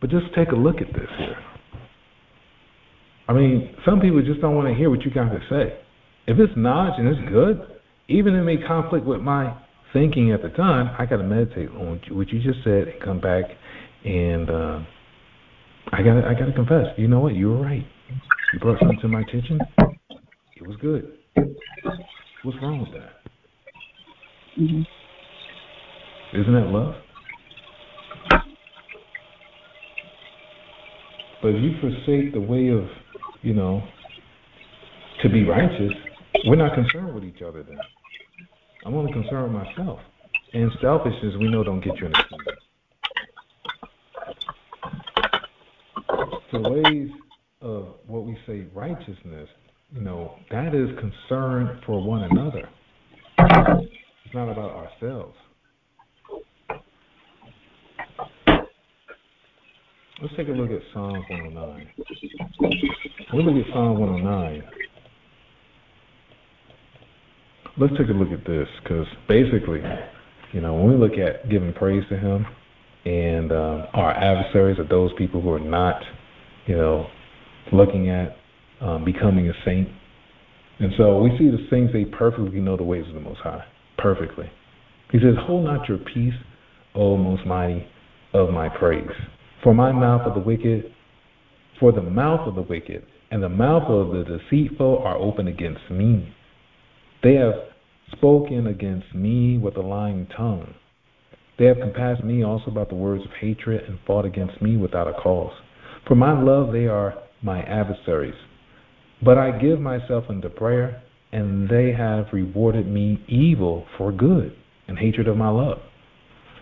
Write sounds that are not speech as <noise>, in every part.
But just take a look at this here. I mean, some people just don't want to hear what you got to say. If it's knowledge and it's good, even if it may conflict with my thinking at the time, I got to meditate on what you just said and come back and uh, I got I got to confess. You know what? You were right. You brought something to my attention. It was good. What's wrong with that? Mm-hmm. Isn't that love? But if you forsake the way of, you know, to be righteous, we're not concerned with each other then. I'm only concerned with myself. And selfishness, we know, don't get you kingdom. The ways of what we say righteousness, you know, that is concern for one another. It's not about ourselves. Let's take a look at Psalm 109. We'll look at Psalm 109. Let's take a look at this because basically, you know, when we look at giving praise to Him and um, our adversaries are those people who are not, you know, looking at um, becoming a saint. And so we see the saints, they perfectly know the ways of the Most High. Perfectly. He says, Hold not your peace, O most mighty of my praise. For my mouth of the wicked, for the mouth of the wicked and the mouth of the deceitful are open against me. They have spoken against me with a lying tongue. They have compassed me also about the words of hatred and fought against me without a cause. For my love they are my adversaries. But I give myself unto prayer, and they have rewarded me evil for good and hatred of my love.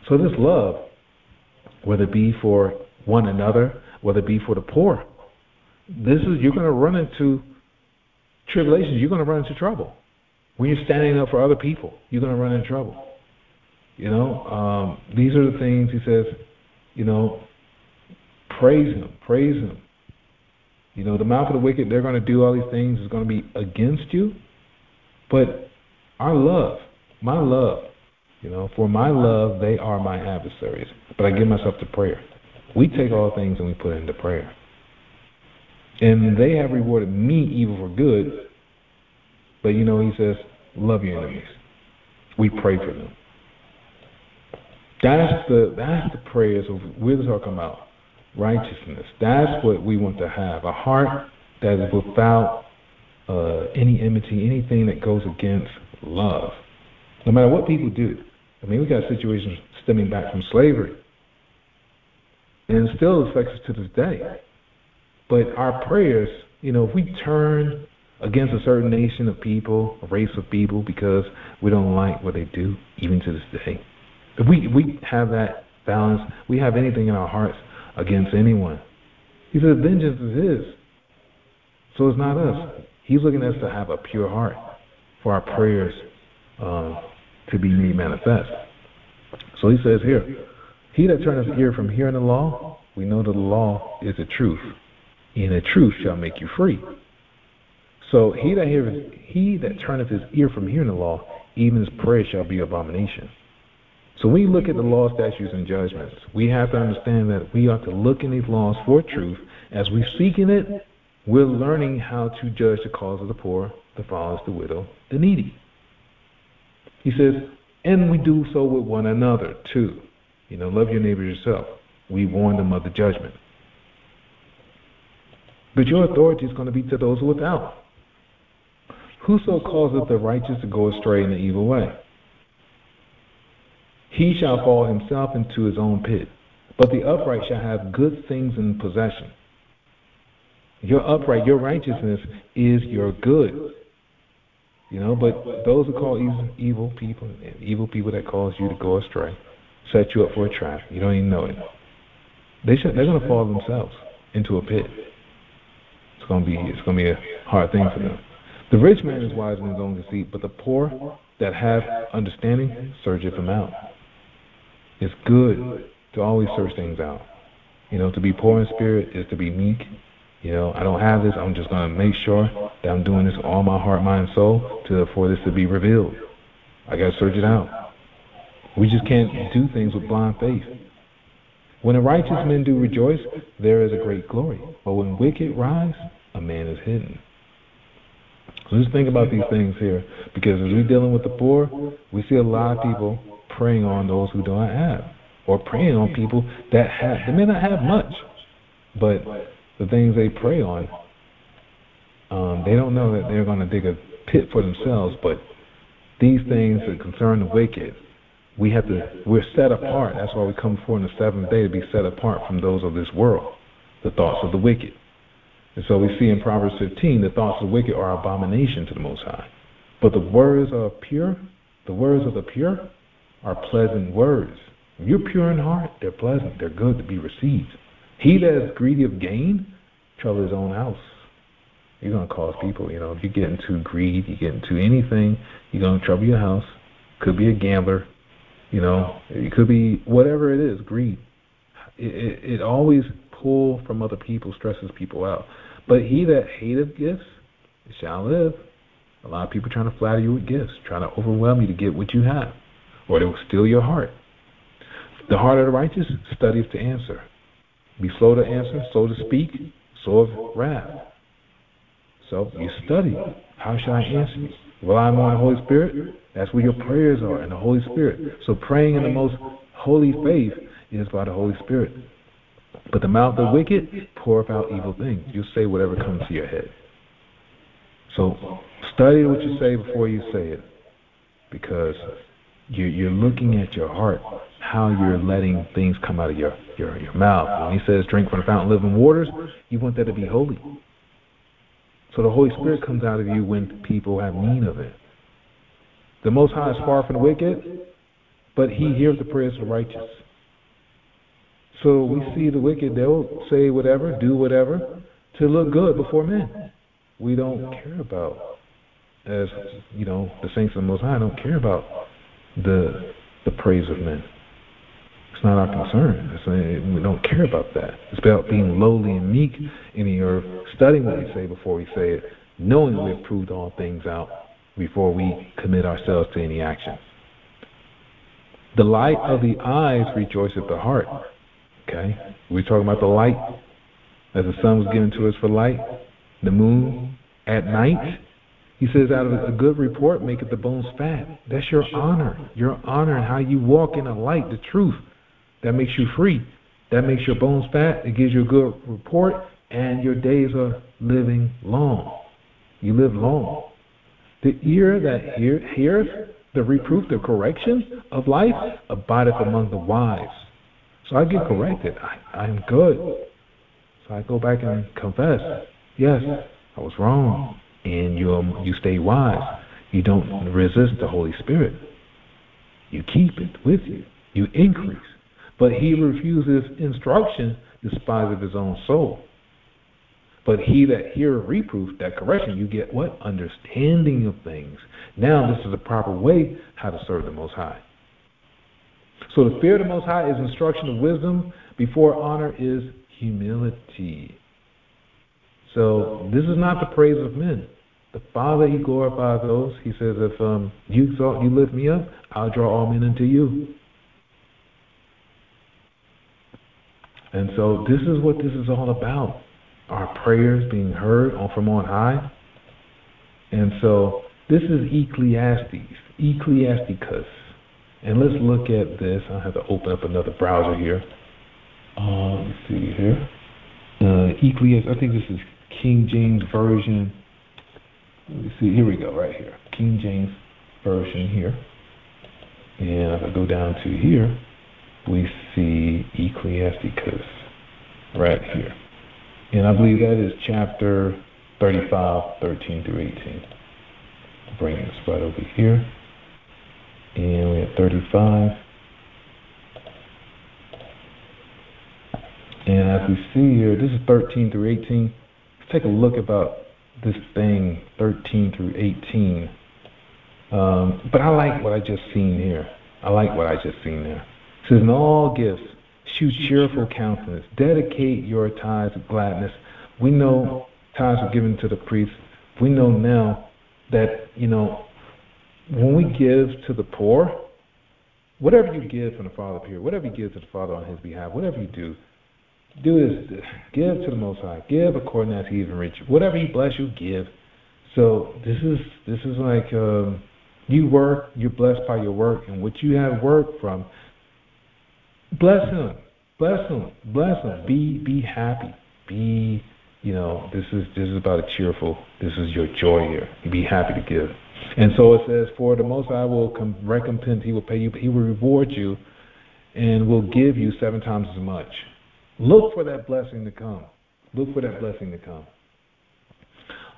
So this love, whether it be for one another, whether it be for the poor. This is you're going to run into tribulations. You're going to run into trouble when you're standing up for other people. You're going to run into trouble. You know, um, these are the things he says. You know, praise him, praise him. You know, the mouth of the wicked, they're going to do all these things. It's going to be against you. But our love, my love, you know, for my love, they are my adversaries. But I give myself to prayer. We take all things and we put it into prayer. And they have rewarded me evil for good. But you know, he says, love your enemies. We pray for them. That's the that's the prayers of we're talking about righteousness. That's what we want to have. A heart that is without uh, any enmity, anything that goes against love. No matter what people do. I mean, we got situations stemming back from slavery and still affects us to this day. But our prayers, you know, if we turn against a certain nation of people, a race of people, because we don't like what they do, even to this day, if we we have that balance, we have anything in our hearts against anyone, he says vengeance is his. So it's not us. He's looking at us to have a pure heart for our prayers um, to be made manifest. So he says here, he that turneth his ear from hearing the law, we know that the law is the truth, and the truth shall make you free. So he that heareth, he that turneth his ear from hearing the law, even his prayer shall be abomination. So when look at the law, statutes, and judgments, we have to understand that we ought to look in these laws for truth. As we seek in it, we're learning how to judge the cause of the poor, the fatherless, the widow, the needy. He says, and we do so with one another too. You know, love your neighbor yourself. We warn them of the judgment. But your authority is going to be to those without. Whoso causeth the righteous to go astray in the evil way, he shall fall himself into his own pit. But the upright shall have good things in possession. Your upright, your righteousness is your good. You know, but those who call evil, evil people, evil people that cause you to go astray, set you up for a trap. You don't even know it. They should, they're going to fall themselves into a pit. It's going to be it's going to be a hard thing for them. The rich man is wise in his own conceit, but the poor that have understanding searcheth him out. It's good to always search things out. You know, to be poor in spirit is to be meek. You know, I don't have this. I'm just going to make sure that I'm doing this all my heart, mind, soul to for this to be revealed. I got to search it out. We just can't do things with blind faith. When the righteous men do rejoice, there is a great glory. But when wicked rise, a man is hidden. So just think about these things here, because as we're dealing with the poor, we see a lot of people preying on those who don't have, or preying on people that have. They may not have much, but the things they prey on, um, they don't know that they're going to dig a pit for themselves. But these things that concern the wicked, we have to. We're set apart. That's why we come before in the seventh day to be set apart from those of this world, the thoughts of the wicked. And so we see in Proverbs 15, the thoughts of the wicked are abomination to the Most High. But the words are pure, the words of the pure are pleasant words. You're pure in heart, they're pleasant, they're good to be received. He that is greedy of gain, trouble his own house. You're going to cause people, you know, if you get into greed, you get into anything, you're going to trouble your house. Could be a gambler, you know, it could be whatever it is, greed. It, it, it always pull from other people, stresses people out. But he that hateth gifts shall live. A lot of people trying to flatter you with gifts, trying to overwhelm you to get what you have, or they will steal your heart. The heart of the righteous studies to answer. Be slow to answer, slow to speak, slow of wrath. So you study. How shall I answer you? Rely on the Holy Spirit. That's where your prayers are, in the Holy Spirit. So praying in the most holy faith is by the Holy Spirit. But the mouth of the wicked poureth out evil things. You say whatever comes to your head. So study what you say before you say it, because you're, you're looking at your heart, how you're letting things come out of your, your, your mouth. When he says drink from the fountain of living waters, you want that to be holy. So the Holy Spirit comes out of you when people have need of it. The Most High is far from the wicked, but he hears the prayers of the righteous. So we see the wicked, they'll say whatever, do whatever to look good before men. We don't care about, as you know, the saints of the Most High don't care about the the praise of men. It's not our concern. It's, uh, we don't care about that. It's about being lowly and meek in the earth, studying what we say before we say it, knowing we have proved all things out before we commit ourselves to any action. The light of the eyes rejoiceth the heart. Okay? We're talking about the light as the sun was given to us for light, the moon at night. He says, out of a good report, maketh the bones fat. That's your honor. Your honor and how you walk in the light, the truth. That makes you free. That makes your bones fat. It gives you a good report, and your days are living long. You live long. The ear that hear, heareth the reproof, the correction of life, abideth among the wise. So I get corrected. I, am good. So I go back and confess. Yes, I was wrong. And you, um, you stay wise. You don't resist the Holy Spirit. You keep it with you. You increase. But he refuses instruction, despiseth his own soul. But he that heareth reproof, that correction, you get what? Understanding of things. Now this is the proper way how to serve the Most High. So the fear of the Most High is instruction of wisdom. Before honor is humility. So this is not the praise of men. The Father, He glorifies those. He says, if um, you exalt, you lift me up, I'll draw all men unto you. And so this is what this is all about. Our prayers being heard from on high. And so this is Ecclesiastes, Ecclesiasticus. And let's look at this. I have to open up another browser here. Uh, let's see here. Uh, Ecclesiastes, I think this is King James Version. Let me see. Here we go, right here. King James Version here. And if I go down to here, we see Ecclesiasticus right here. And I believe that is chapter 35, 13 through 18. Bring this right over here. And we're at 35. And as we see here, this is 13 through 18. Let's take a look about this thing, 13 through 18. Um, but I like what I just seen here. I like what I just seen there. It says, in all gifts, shew cheerful countenance. Dedicate your tithes of gladness. We know tithes are given to the priests. We know now that, you know, when we give to the poor, whatever you give from the Father here, whatever you give to the Father on His behalf, whatever you do, do is give to the Most High. Give according as He even rich. Whatever He bless you, give. So this is this is like um, you work, you're blessed by your work, and what you have worked from, bless Him, bless Him, bless Him. Be be happy. Be you know this is this is about a cheerful. This is your joy here. Be happy to give. And so it says, for the Most High will recompense. He will pay you. He will reward you, and will give you seven times as much. Look for that blessing to come. Look for that blessing to come.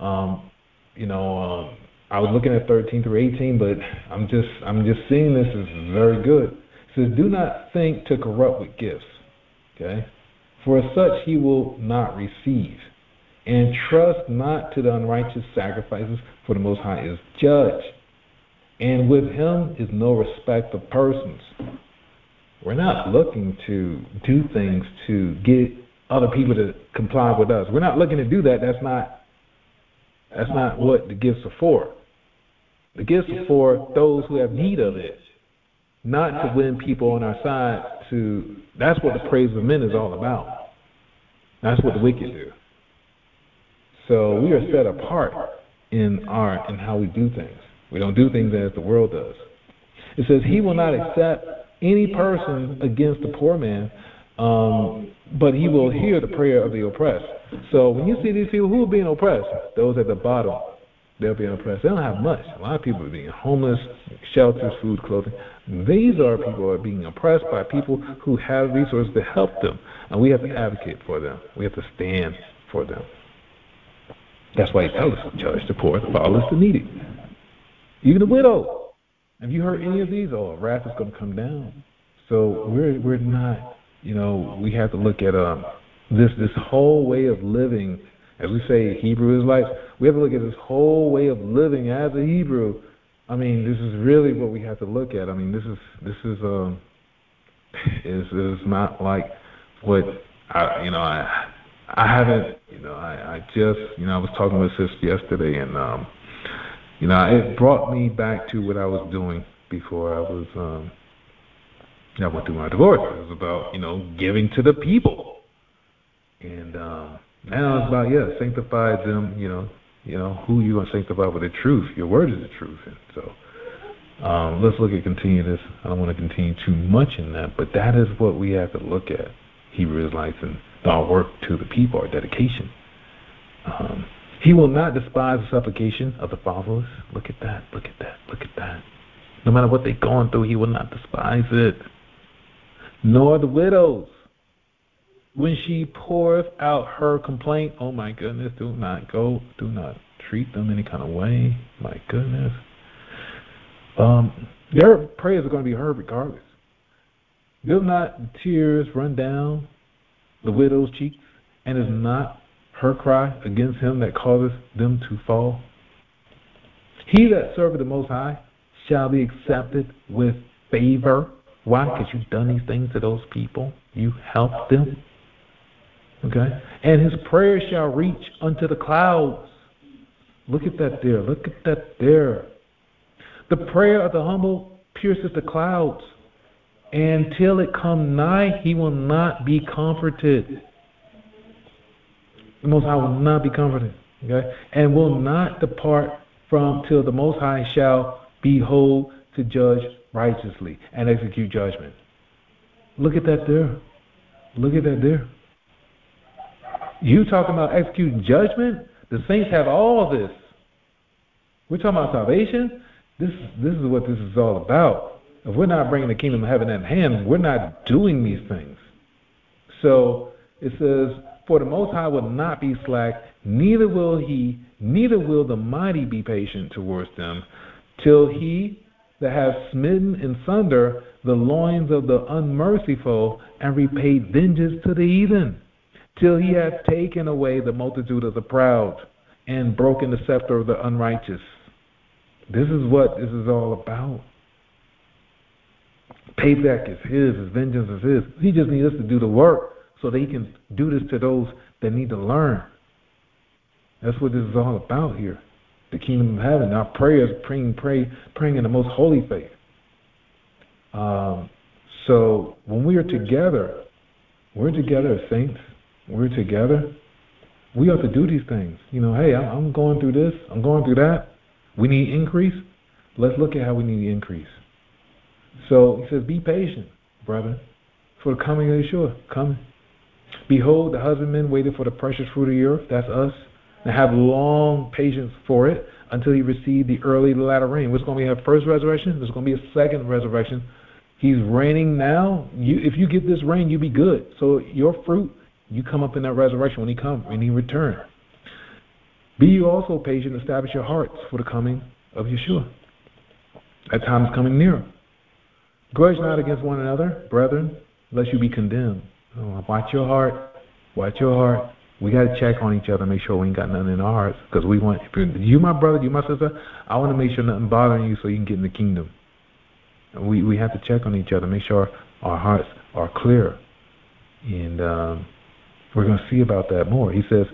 Um, you know, um, I was looking at 13 through 18, but I'm just I'm just seeing this as very good. Says, "Do not think to corrupt with gifts." Okay, for such he will not receive, and trust not to the unrighteous sacrifices, for the Most High is judge, and with him is no respect of persons. We're not looking to do things to get other people to comply with us. We're not looking to do that. That's not that's not what the gifts are for. The gifts are for those who have need of it, not to win people on our side. To that's what the praise of men is all about. That's what the wicked do. So we are set apart in our in how we do things. We don't do things as the world does. It says he will not accept any person against the poor man, um, but he will hear the prayer of the oppressed. So when you see these people who are being oppressed, those at the bottom, they're being oppressed. They don't have much. A lot of people are being homeless, shelters, food, clothing. These are people who are being oppressed by people who have resources to help them, and we have to advocate for them. We have to stand for them. That's why he tells us, to judge the poor, the fatherless, the needy, even the widow. Have you heard any of these? Oh, wrath is going to come down. So we're we're not, you know, we have to look at um this this whole way of living, as we say Hebrew Israelites. We have to look at this whole way of living as a Hebrew. I mean, this is really what we have to look at. I mean, this is this is um <laughs> is is not like what I you know I I haven't you know I I just you know I was talking with sis yesterday and um you know, it brought me back to what I was doing before I was um I went through my divorce. It was about, you know, giving to the people. And um now it's about yeah, sanctify them, you know, you know, who you gonna sanctify with the truth. Your word is the truth. And so um, let's look at continue this. I don't want to continue too much in that, but that is what we have to look at, Hebrew Israelites and our work to the people, our dedication. Um, he will not despise the supplication of the fatherless. Look at that, look at that, look at that. No matter what they're going through, he will not despise it. Nor the widows. When she pours out her complaint, oh my goodness, do not go, do not treat them any kind of way. My goodness. Um, their prayers are going to be heard regardless. Will not tears run down the widow's cheeks, and is not her cry against him that causeth them to fall? He that serveth the Most High shall be accepted with favor. Why? Because you've done these things to those people. You helped them. Okay? And his prayer shall reach unto the clouds. Look at that there. Look at that there. The prayer of the humble pierces the clouds. And till it come nigh, he will not be comforted. The Most High will not be comforted, okay, and will not depart from till the Most High shall behold to judge righteously and execute judgment. Look at that there. Look at that there. You talking about executing judgment? The saints have all this. We're talking about salvation. This this is what this is all about. If we're not bringing the kingdom of heaven at hand, we're not doing these things. So it says, for the Most High will not be slack, neither will he, neither will the mighty be patient towards them, till he that hath smitten in sunder the loins of the unmerciful, and repaid vengeance to the heathen, till he hath taken away the multitude of the proud, and broken the scepter of the unrighteous. This is what this is all about. Payback is his, his vengeance is his. He just needs us to do the work so that he can do this to those that need to learn. That's what this is all about here. The kingdom of heaven. Our prayers, praying, pray, praying in the most holy faith. Um, so when we are together, we're together as saints. We're together. We ought to do these things. You know, hey, I'm, going through this. I'm going through that. We need increase. Let's look at how we need increase. So he says, be patient, brother, for the coming of Yeshua. Coming. Behold, the husbandman waited for the precious fruit of the earth. That's us. And have long patience for it until he received the early latter rain. What's going to be a first resurrection? There's going to be a second resurrection. He's raining now. You, if you get this rain, you'll be good. So your fruit, you come up in that resurrection when he comes, when he return. Be you also patient, establish your hearts for the coming of Yeshua. That time is coming nearer. Grudge not against one another, brethren, lest you be condemned. Oh, watch your heart. Watch your heart. We got to check on each other, make sure we ain't got nothing in our hearts. Because we want, you my brother, you my sister, I want to make sure nothing bothering you so you can get in the kingdom. We we have to check on each other, make sure our hearts are clear. And um, we're going to see about that more. He says,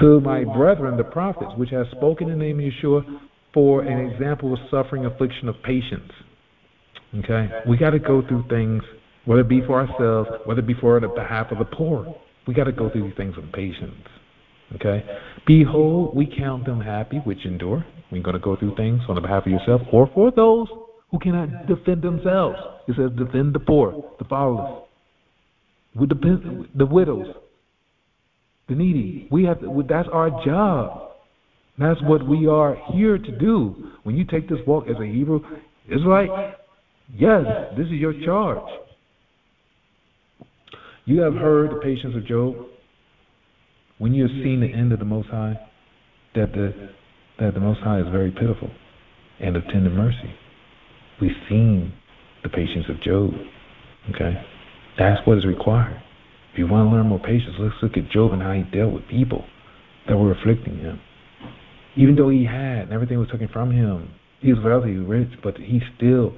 To my brethren, the prophets, which have spoken in the name of Yeshua for an example of suffering, affliction, of patience. Okay? We got to go through things, whether it be for ourselves, whether it be for the behalf of the poor. We got to go through these things with patience. Okay? Behold, we count them happy which endure. We're going to go through things on the behalf of yourself or for those who cannot defend themselves. It says, defend the poor, the fatherless, the widows, the needy. We have to, that's our job. That's what we are here to do. When you take this walk as a Hebrew Israelite, yes, this is your charge. You have heard the patience of Job. When you have seen the end of the Most High, that the that the Most High is very pitiful and of tender mercy. We've seen the patience of Job. Okay, that's what is required. If you want to learn more patience, let's look at Job and how he dealt with people that were afflicting him. Even though he had and everything was taken from him, he was wealthy, rich, but he still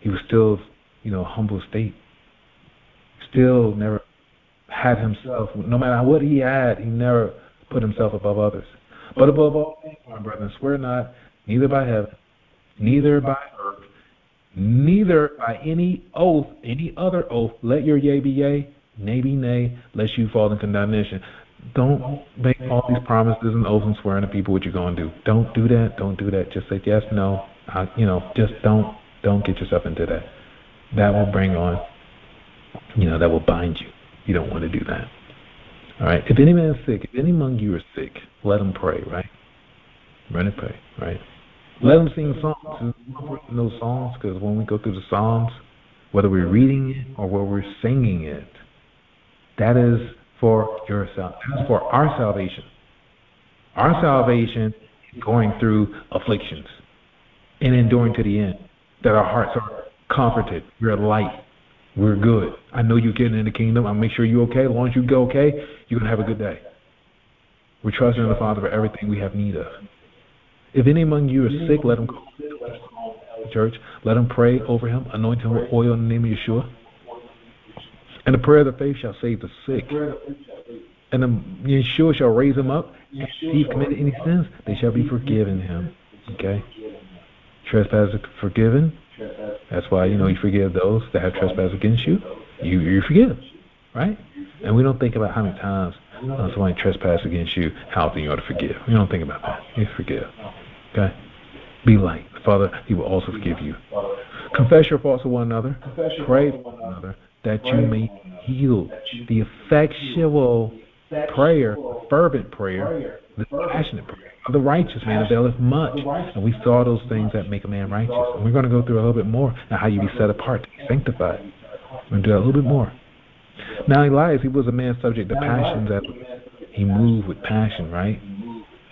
he was still, you know, humble state still never had himself, no matter what he had, he never put himself above others. But above all things, my brethren, swear not, neither by heaven, neither by earth, neither by any oath, any other oath, let your yea be yea, nay be nay, lest you fall in condemnation. Don't make all these promises and oaths and swearing to people what you're going to do. Don't do that. Don't do that. Just say yes, no. I, you know, just don't don't get yourself into that. That will bring on you know, that will bind you. You don't want to do that. All right. If any man is sick, if any among you are sick, let him pray, right? Run and pray, right? Let them sing songs. In those songs, because when we go through the Psalms, whether we're reading it or whether we're singing it, that is for your that's for our salvation. Our salvation is going through afflictions and enduring to the end. That our hearts are comforted. We're light. We're good. I know you're getting in the kingdom. I'll make sure you're okay. As long as you go okay, you're going to have a good day. We're trusting in the Father for everything we have need of. If any among you is sick, let him go to church. Let him pray over him, anoint him with oil in the name of Yeshua. And the prayer of the faith shall save the sick. And the Yeshua shall raise him up. If he committed any sins, they shall be forgiven him. Okay? Trespass forgiven, that's why you know you forgive those that have trespassed against you. You you forgive, right? And we don't think about how many times uh, somebody trespassed against you, how often you ought to forgive. We don't think about that. You forgive. Okay? Be light. Father, He will also forgive you. Confess your faults to one another. Pray for one another that you may heal. The effectual prayer, fervent prayer, the passionate prayer of the righteous man availeth much. And we saw those things that make a man righteous. And we're going to go through a little bit more now how you be set apart, sanctified. We're going to do a little bit more. Now Elias, he was a man subject to passions that he moved with passion, right?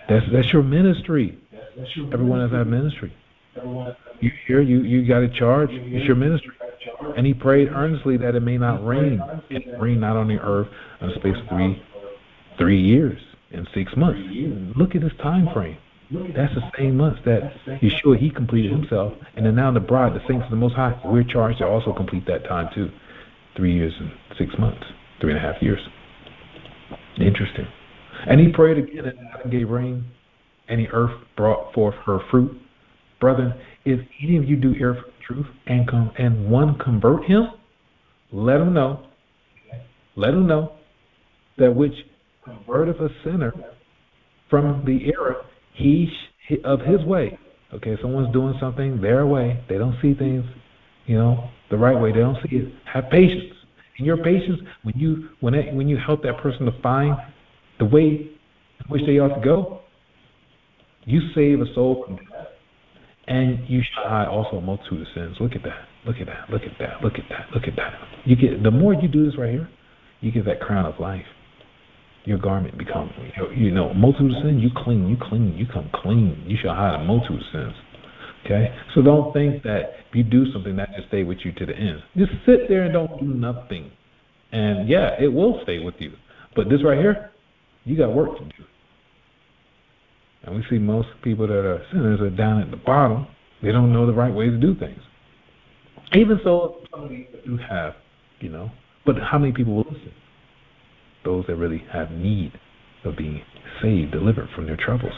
That's that's your ministry. Everyone has that ministry. You here, you you got a charge. It's your ministry. And he prayed earnestly that it may not rain. It rained not on the earth in the space of three three years and six months. Look at this time frame. That's the same months that Yeshua he completed himself, and then now the bride, the saints of the Most High, we're charged to also complete that time too, three years and six months, three and a half years. Interesting. And he prayed again, and heaven gave rain, and the earth brought forth her fruit. Brethren, if any of you do truth and come and one convert him, let him know, let him know that which converteth a sinner from the error he of his way. Okay, someone's doing something their way. They don't see things, you know, the right way. They don't see it. Have patience. And your patience, when you when it, when you help that person to find the way in which they ought to go, you save a soul from death, and you shall hide also a multitude of sins. Look at that. Look at that. Look at that. Look at that. Look at that. You get the more you do this right here, you get that crown of life. Your garment become you know multitude of sins. You clean. You clean. You come clean. You shall hide a multitude of sins. Okay, so don't think that if you do something that just stay with you to the end. Just sit there and don't do nothing, and yeah, it will stay with you. But this right here, you got work to do. And we see most people that are sinners are down at the bottom. They don't know the right way to do things. Even so, some of you do have, you know. But how many people will listen? Those that really have need of being saved, delivered from their troubles.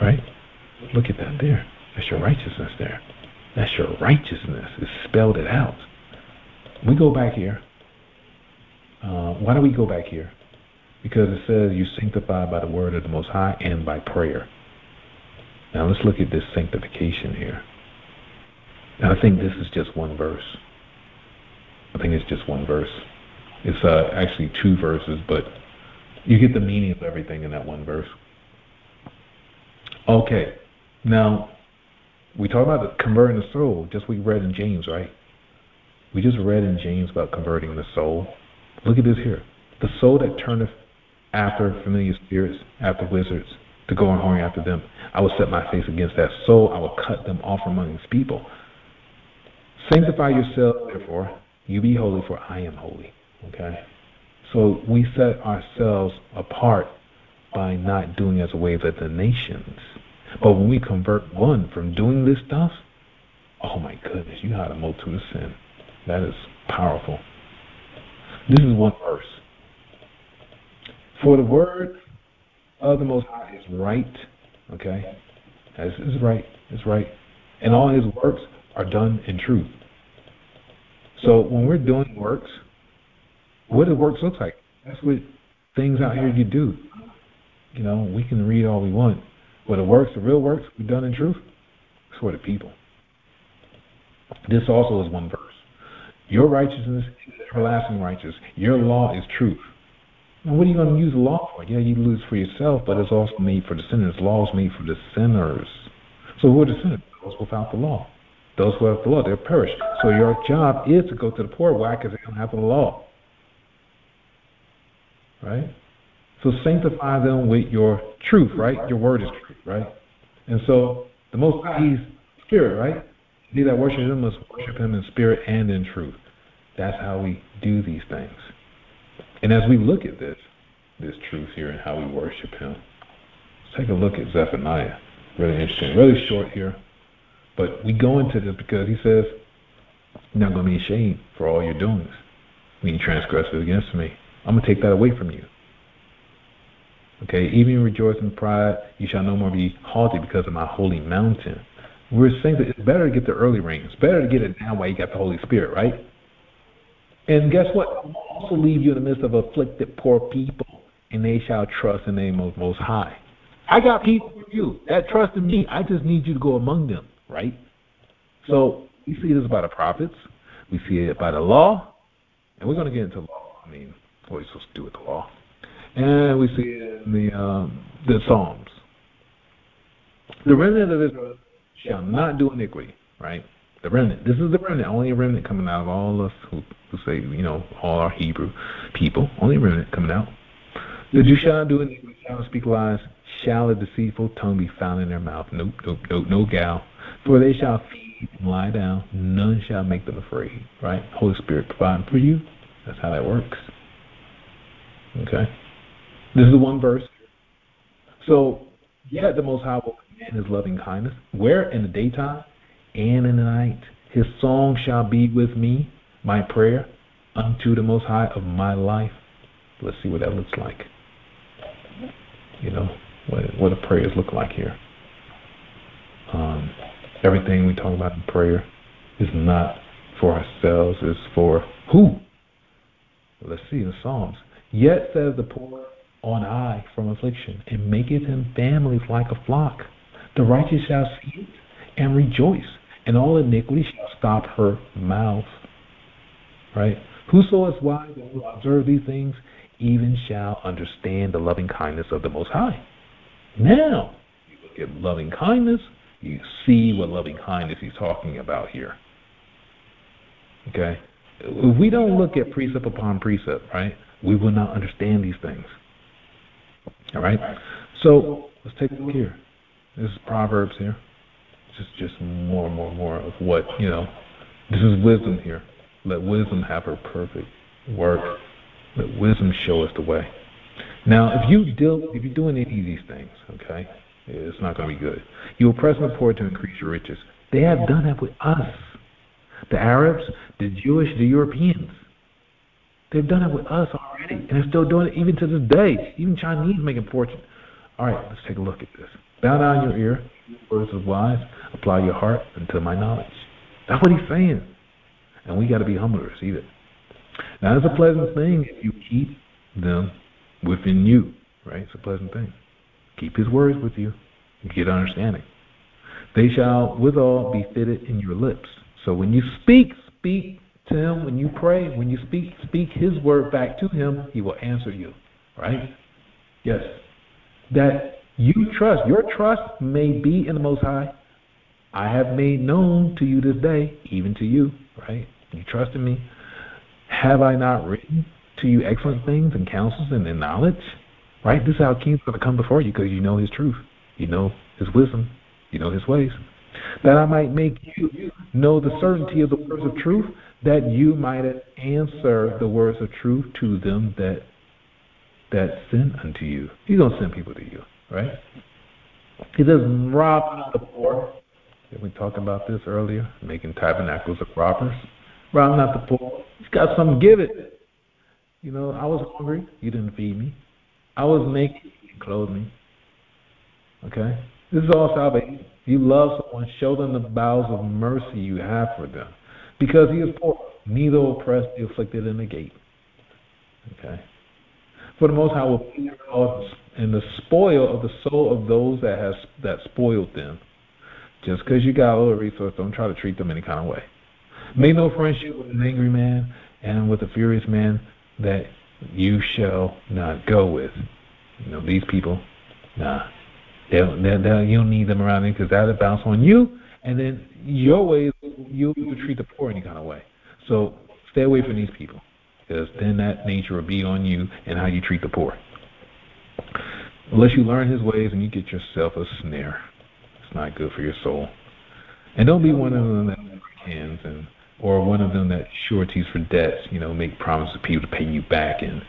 Right? Look at that there. That's your righteousness there. That's your righteousness. It spelled it out. We go back here. Uh, why don't we go back here? Because it says you sanctify by the word of the Most High and by prayer. Now let's look at this sanctification here. I think this is just one verse. I think it's just one verse. It's uh, actually two verses, but you get the meaning of everything in that one verse. Okay, now we talk about converting the soul, just we read in James, right? We just read in James about converting the soul. Look at this here. The soul that turneth after familiar spirits, after wizards, to go and horn after them. I will set my face against that soul. I will cut them off from among his people. Sanctify yourselves, therefore. You be holy, for I am holy. Okay? So we set ourselves apart by not doing as a way of the nations. But when we convert one from doing this stuff, oh my goodness, you had a multitude of sin. That is powerful. This is one verse. For the word of the Most High is right. Okay? This is right. It's right. And all his works are done in truth. So when we're doing works, what do works look like? That's what things out here you do. You know, we can read all we want. But the works, the real works, be done in truth, it's for the people. This also is one verse. Your righteousness is everlasting righteousness. Your law is truth. What are you going to use the law for? Yeah, you lose for yourself, but it's also made for the sinners. Law is made for the sinners. So who are the sinners? Those without the law. Those have the law, they'll perish. So your job is to go to the poor. Why? Because they don't have the law. Right? So sanctify them with your truth, right? Your word is truth, right? And so the Most High, Spirit, right? He that worship Him must worship Him in spirit and in truth. That's how we do these things. And as we look at this, this truth here and how we worship Him, let's take a look at Zephaniah. Really interesting. Really short here. But we go into this because He says, You're not going to be ashamed for all your doings when you transgress against me. I'm going to take that away from you. Okay, even rejoice in pride, you shall no more be haughty because of my holy mountain. We're saying that it's better to get the early rain. It's better to get it now while you got the Holy Spirit, right? And guess what? Also leave you in the midst of afflicted poor people, and they shall trust in the name of Most High. I got people for you that trust in me. I just need you to go among them, right? So we see this by the prophets. We see it by the law, and we're going to get into law. I mean, what are we supposed to do with the law? And we see it in the um, the Psalms. The remnant of Israel shall not do iniquity, right? The remnant. This is the remnant. Only a remnant coming out of all us who, who say, you know, all our Hebrew people. Only a remnant coming out. The Jew shall not do iniquity, shall speak lies, shall a deceitful tongue be found in their mouth. Nope, nope, nope, no gal. For they shall feed and lie down. None shall make them afraid, right? Holy Spirit providing for you. That's how that works. Okay? This is the one verse. So, yet the Most High will command his loving kindness. Where? In the daytime and in the night. His song shall be with me, my prayer unto the Most High of my life. Let's see what that looks like. You know, what, what do prayers look like here? Um, everything we talk about in prayer is not for ourselves, it's for who? Let's see in Psalms. Yet says the poor on high from affliction, and maketh him families like a flock. The righteous shall see it and rejoice, and all iniquity shall stop her mouth. Right? Whoso is wise and will observe these things, even shall understand the loving kindness of the Most High. Now, you look at loving kindness, you see what loving kindness he's talking about here. Okay? If we don't look at precept upon precept, right, we will not understand these things. All right? So, let's take a look here. This is Proverbs here. Just just more and more and more of what, you know, this is wisdom here. Let wisdom have her perfect work. Let wisdom show us the way. Now, if you deal, if you're doing any of these things, okay, it's not going to be good. You oppress the poor to increase your riches. They have done that with us. The Arabs, the Jewish, the Europeans. They've done it with us already, and they're still doing it even to this day. Even Chinese making fortune. All right, let's take a look at this. Bow down your ear, words of wise. Apply your heart unto my knowledge. That's what he's saying, and we got to be humble to receive it. Now, it's a pleasant thing if you keep them within you, right? It's a pleasant thing. Keep his words with you. Get understanding. They shall withal be fitted in your lips. So when you speak, speak to him. When you pray, when you speak, speak his word back to him. He will answer you. Right? Yes. That you trust, your trust may be in the Most High. I have made known to you this day, even to you, right? You trust in me. Have I not written to you excellent things and counsels and knowledge? Right? This is how King's going to come before you because you know his truth. You know his wisdom. You know his ways. That I might make you know the certainty of the words of truth, that you might answer the words of truth to them that that send unto you. He's going to send people to you, right? He says, rob the poor. Did we talk about this earlier? Making tabernacles of robbers. Rob not the poor. He's got something, give it. You know, I was hungry, you didn't feed me. I was naked, you clothed me. Okay? This is all salvation. You love someone, show them the bowels of mercy you have for them. Because he is poor, neither oppressed the afflicted in the gate. Okay? For the Most High will be in the spoil of the soul of those that has that spoiled them. Just because you got a little resource, don't try to treat them any kind of way. Make no friendship with an angry man and with a furious man that you shall not go with. You know, these people, nah. They'll, they'll, they'll, you don't need them around because that'll bounce on you, and then your ways, you'll treat the poor any kind of way. So stay away from these people because then that nature will be on you and how you treat the poor. Unless you learn his ways and you get yourself a snare, not good for your soul. And don't be one of them that hands and or one of them that sureties for debts, you know, make promises to people to pay you back and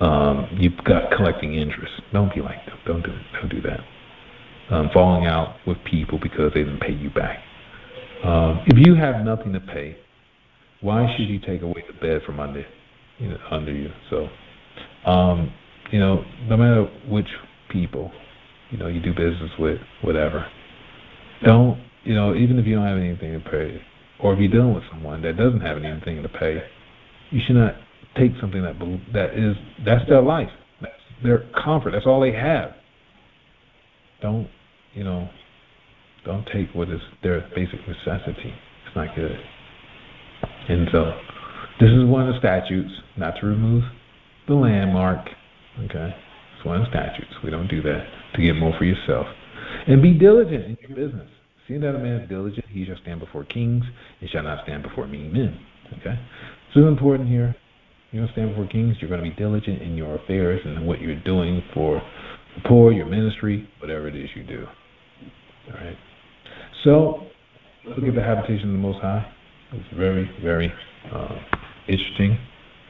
um, you've got collecting interest. Don't be like them. Don't do don't do that. Um, falling out with people because they didn't pay you back. Um, if you have nothing to pay, why should you take away the bed from under you know, under you? So, um, you know, no matter which people, you know, you do business with, whatever. Don't you know, even if you don't have anything to pay, or if you're dealing with someone that doesn't have anything to pay, you should not take something that that is that's their life, that's their comfort, that's all they have. Don't you know? Don't take what is their basic necessity. It's not good. And so, this is one of the statutes, not to remove the landmark. Okay, it's one of the statutes. We don't do that to get more for yourself. And be diligent in your business. Seeing that a man is diligent, he shall stand before kings, and shall not stand before mean men. Okay? So it's important here. You're going to stand before kings, you're going to be diligent in your affairs and what you're doing for the poor, your ministry, whatever it is you do. All right? So, look at the habitation of the Most High. It's very, very uh, interesting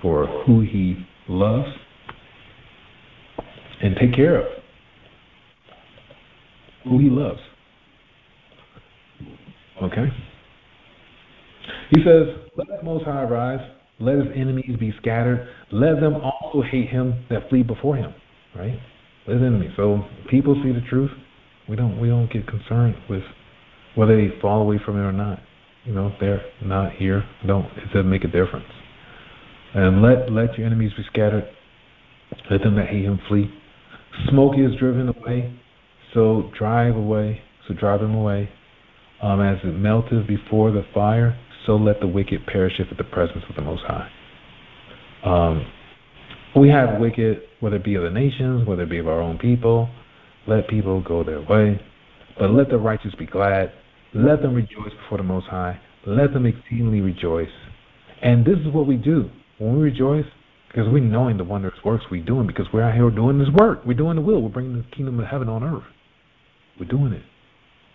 for who he loves and take care of. Who he loves. Okay? He says, Let the Most High rise, let his enemies be scattered, let them also hate him that flee before him. Right? Let his enemies. So people see the truth. We don't we don't get concerned with whether they fall away from it or not. you know, they're not here. Don't it doesn't make a difference. And let let your enemies be scattered. Let them that hate him flee. Smoke is driven away, so drive away, so drive them away. Um, as it melteth before the fire, so let the wicked perish at the presence of the Most High. Um, we have wicked, whether it be of the nations, whether it be of our own people. Let people go their way, but let the righteous be glad. Let them rejoice before the Most High. Let them exceedingly rejoice. And this is what we do when we rejoice, because we're knowing the wondrous works we're doing, because we're out here doing this work. We're doing the will. We're bringing the kingdom of heaven on earth. We're doing it.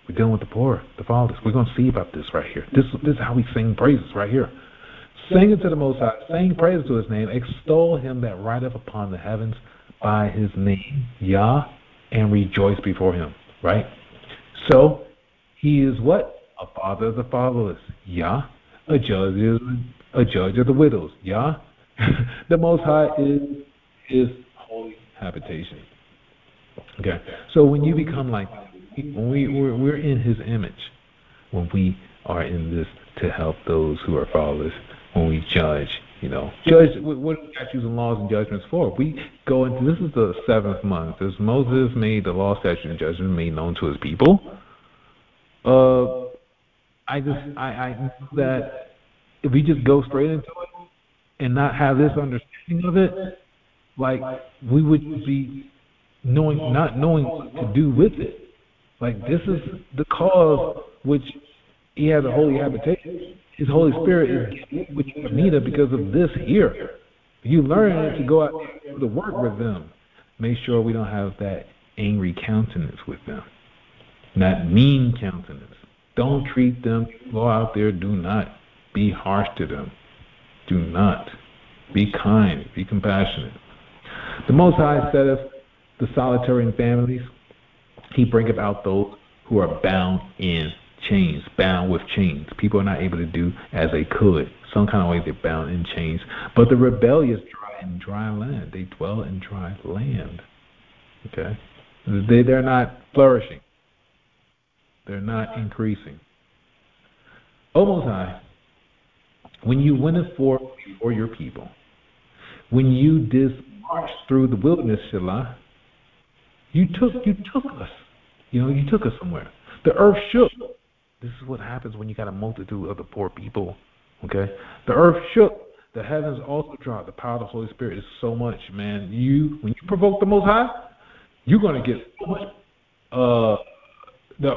We're dealing with the poor, the fatherless. We're going to see about this right here. This, this is how we sing praises right here. Sing it to the Most High. Sing praises to His name. Extol Him that rideth upon the heavens by His name, Yah, and rejoice before Him. Right. So He is what a father of the fatherless, Yah. A judge is a judge of the widows, Yah. <laughs> the Most High is His holy habitation. Okay. So when you become like when we we're, we're in His image, when we are in this to help those who are fatherless when we judge. You know, judge. What are statutes and laws and judgments for? We go into this is the seventh month. As Moses made the law, statute, and judgment made known to his people. Uh, I just I I that if we just go straight into it and not have this understanding of it, like we would be knowing not knowing what to do with it. Like this is the cause which he has a holy habitation his Holy Spirit is with need because of this here. You learn to go out to work with them. Make sure we don't have that angry countenance with them, that mean countenance. Don't treat them. Go out there. Do not be harsh to them. Do not. Be kind. Be compassionate. The Most High saith the solitary in families. He bringeth out those who are bound in chains, bound with chains. People are not able to do as they could. Some kind of way they're bound in chains. But the rebellious dry in dry land. They dwell in dry land. Okay? They, they're not flourishing. They're not increasing. O Most High, when you went forth before your people, when you did march through the wilderness, Selah, you took you took us. You know, you took us somewhere. The earth shook. This is what happens when you got a multitude of the poor people. Okay? The earth shook. The heavens also dropped. The power of the Holy Spirit is so much, man. You when you provoke the Most High, you're gonna get so much. Uh, the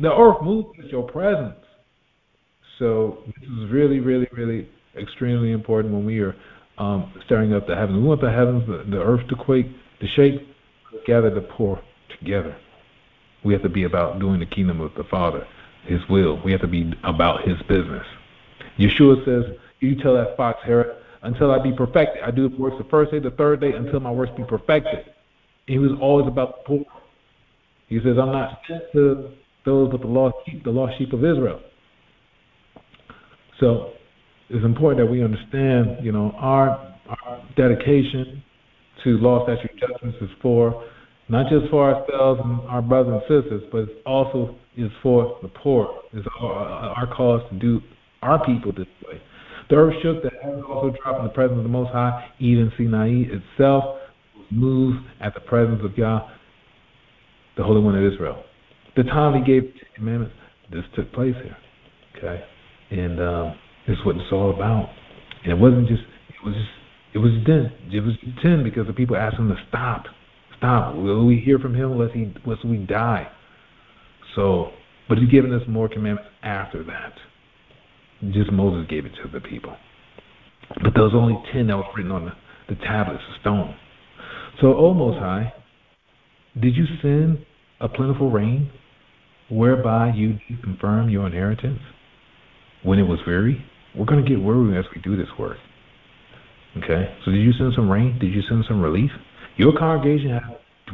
the earth moves with your presence. So this is really, really, really extremely important when we are um, stirring up the heavens. We want the heavens, the, the earth to quake, to shake, gather the poor together. We have to be about doing the kingdom of the Father. His will. We have to be about His business. Yeshua says, You tell that fox, Herod, until I be perfected. I do works the first day, the third day, until my works be perfected. He was always about the poor. He says, I'm not sent to those but the lost sheep, the lost sheep of Israel. So it's important that we understand, you know, our, our dedication to law, statute, judgments is for not just for ourselves and our brothers and sisters, but it's also is for the poor. It's our, our cause to do our people this way. The earth shook, the heavens also dropped in the presence of the Most High. Even Sinai itself was moved at the presence of Yah, the Holy One of Israel. The time He gave the commandments, this took place here. Okay, and um, this is what it's all about. And it wasn't just it was just it was then it was ten because the people asked him to stop, stop. Will we hear from him unless he unless we die? So, but he's given us more commandments after that. Just Moses gave it to the people. But there was only ten that were written on the, the tablets of stone. So, O Most High, did you send a plentiful rain whereby you confirm your inheritance when it was weary? We're going to get weary as we do this work. Okay? So, did you send some rain? Did you send some relief? Your congregation has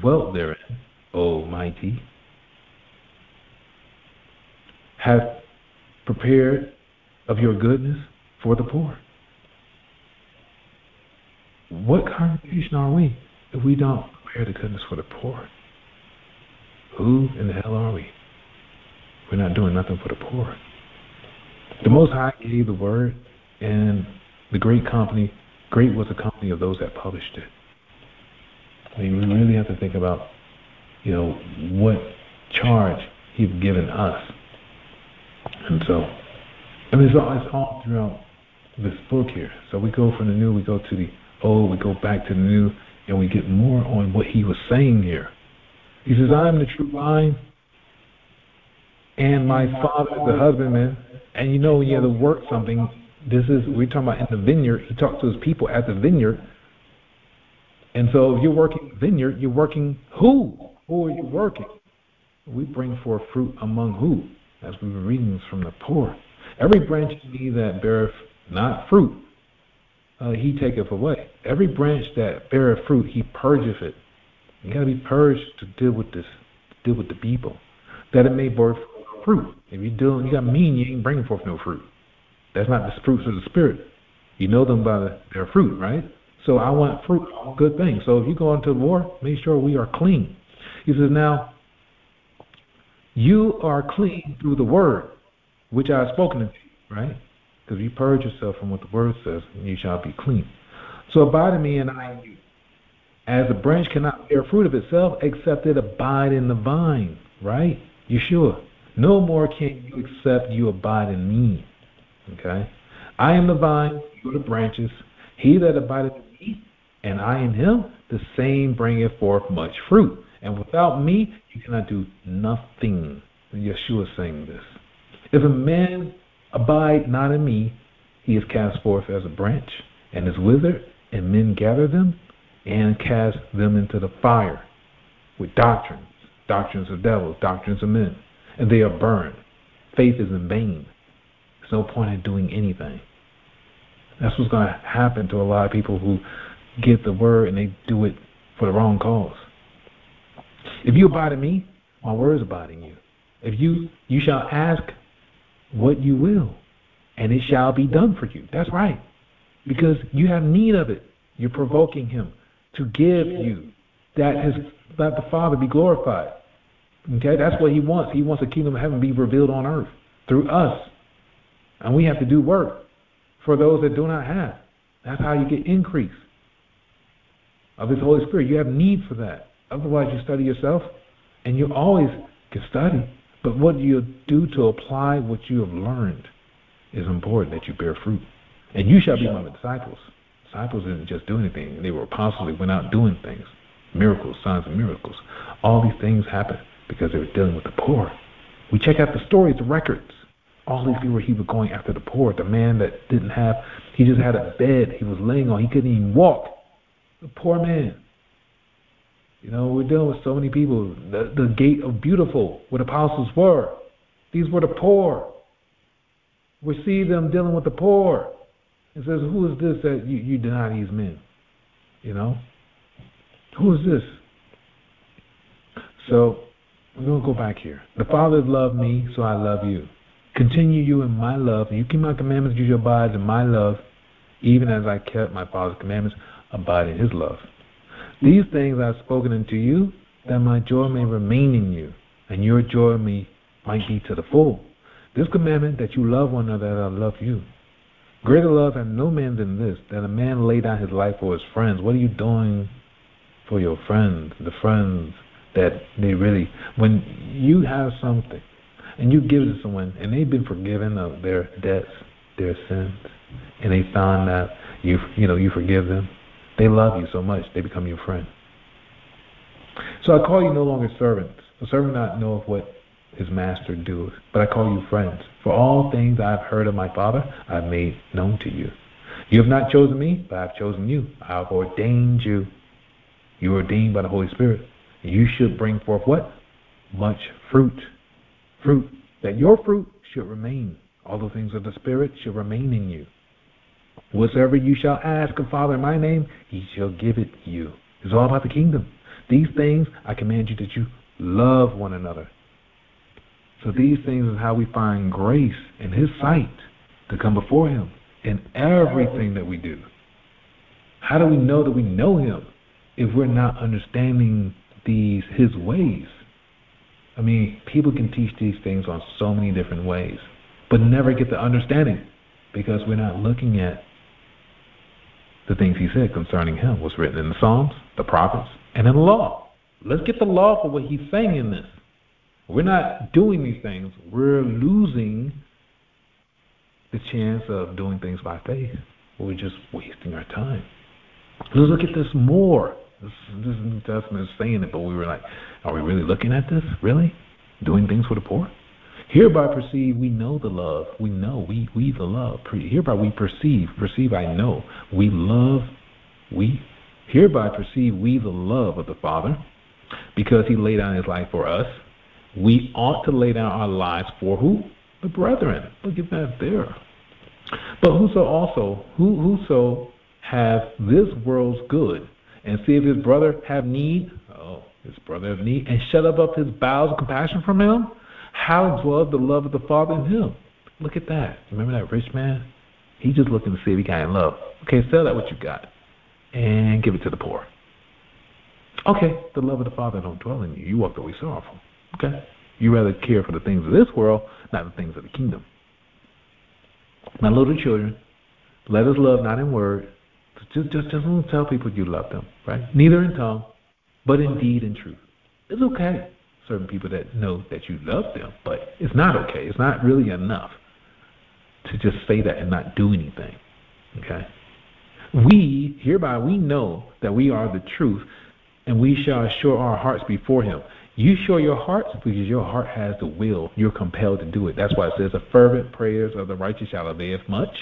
dwelt therein, O mighty have prepared of your goodness for the poor. What congregation are we if we don't prepare the goodness for the poor? Who in the hell are we? We're not doing nothing for the poor. The Most High gave the word, and the great company, great was the company of those that published it. I mean, we really have to think about, you know, what charge He's given us. And so, I mean, it's all, it's all throughout this book here. So we go from the new, we go to the old, we go back to the new, and we get more on what he was saying here. He says, I am the true vine, and my father is the husbandman. And you know, you have to work something, this is, we're talking about in the vineyard. He talks to his people at the vineyard. And so if you're working vineyard, you're working who? Who are you working? We bring forth fruit among who? As we were reading from the poor. Every branch in me that beareth not fruit, uh, he taketh away. Every branch that beareth fruit, he purgeth it. You got to be purged to deal with this, deal with the people, that it may bear fruit. If you're do, you got mean, you ain't bringing forth no fruit. That's not the fruits of the spirit. You know them by their fruit, right? So I want fruit, good things. So if you go into the war, make sure we are clean. He says, now you are clean through the word which I have spoken to you, right? Because you purge yourself from what the word says, and you shall be clean. So abide in me, and I in you. As a branch cannot bear fruit of itself except it abide in the vine, right? Yeshua. No more can you except you abide in me. Okay? I am the vine, you are the branches. He that abideth in me, and I in him, the same bringeth forth much fruit. And without me, you cannot do nothing. Yeshua is saying this. If a man abide not in me, he is cast forth as a branch, and is withered, and men gather them and cast them into the fire with doctrines, doctrines of devils, doctrines of men, and they are burned. Faith is in vain. There's no point in doing anything. That's what's going to happen to a lot of people who get the word and they do it for the wrong cause. If you abide in me, my word is abiding you. If you you shall ask what you will, and it shall be done for you. That's right. Because you have need of it. You're provoking him to give you that his that the Father be glorified. Okay, that's what he wants. He wants the kingdom of heaven be revealed on earth through us. And we have to do work for those that do not have. That's how you get increase of his Holy Spirit. You have need for that. Otherwise you study yourself and you always can study. But what you do to apply what you have learned is important that you bear fruit. And you shall be my disciples. Disciples didn't just do anything. They were apostles. They went out doing things. Miracles, signs and miracles. All these things happened because they were dealing with the poor. We check out the stories, the records. All these people, he was going after the poor. The man that didn't have, he just had a bed he was laying on. He couldn't even walk. The poor man. You know, we're dealing with so many people. The, the gate of beautiful, where the apostles were. These were the poor. We see them dealing with the poor. It says, Who is this that you, you deny these men? You know? Who is this? So, we're going to go back here. The Father loved me, so I love you. Continue you in my love. And you keep my commandments, you shall abide in my love, even as I kept my Father's commandments, abide in his love. These things I have spoken unto you, that my joy may remain in you, and your joy may might be to the full. This commandment that you love one another, I love you. Greater love hath no man than this, that a man lay down his life for his friends. What are you doing for your friends? The friends that they really, when you have something and you give to someone and they've been forgiven of their debts, their sins, and they found out you, you know, you forgive them, they love you so much, they become your friend. So I call you no longer servants. A servant not knoweth what his master doeth, but I call you friends. For all things I have heard of my Father, I have made known to you. You have not chosen me, but I have chosen you. I have ordained you. You are ordained by the Holy Spirit. You should bring forth what? Much fruit. Fruit. That your fruit should remain. All the things of the Spirit should remain in you. Whatsoever you shall ask of Father in my name, he shall give it you. It's all about the kingdom. These things I command you that you love one another. So these things is how we find grace in his sight to come before him in everything that we do. How do we know that we know him if we're not understanding these his ways? I mean, people can teach these things on so many different ways. but never get the understanding because we're not looking at the things he said concerning him was written in the Psalms, the prophets, and in the law. Let's get the law for what he's saying in this. We're not doing these things. We're losing the chance of doing things by faith. We're just wasting our time. Let's look at this more. This, this New Testament is saying it, but we were like, are we really looking at this? Really? Doing things for the poor? Hereby perceive we know the love. We know we we the love. Hereby we perceive. Perceive I know. We love. We hereby perceive we the love of the Father, because He laid down His life for us. We ought to lay down our lives for who? The brethren. Look at that there. But whoso also who whoso have this world's good, and see if his brother have need, oh, his brother have need, and shut up, up his bowels of compassion from him, how dwells the love of the Father in him? Look at that. Remember that rich man? He just looking to see if he got in love. Okay, sell that what you got and give it to the poor. Okay, the love of the Father don't dwell in you. You walk away sorrowful. Okay. You rather care for the things of this world, not the things of the kingdom. My little children, let us love not in word. Just just just don't tell people you love them, right? Neither in tongue, but in deed and truth. It's okay certain people that know that you love them, but it's not okay. It's not really enough to just say that and not do anything. Okay? We, hereby, we know that we are the truth, and we shall assure our hearts before Him. You show your hearts because your heart has the will. You're compelled to do it. That's why it says, "The fervent prayers of the righteous shall avail much."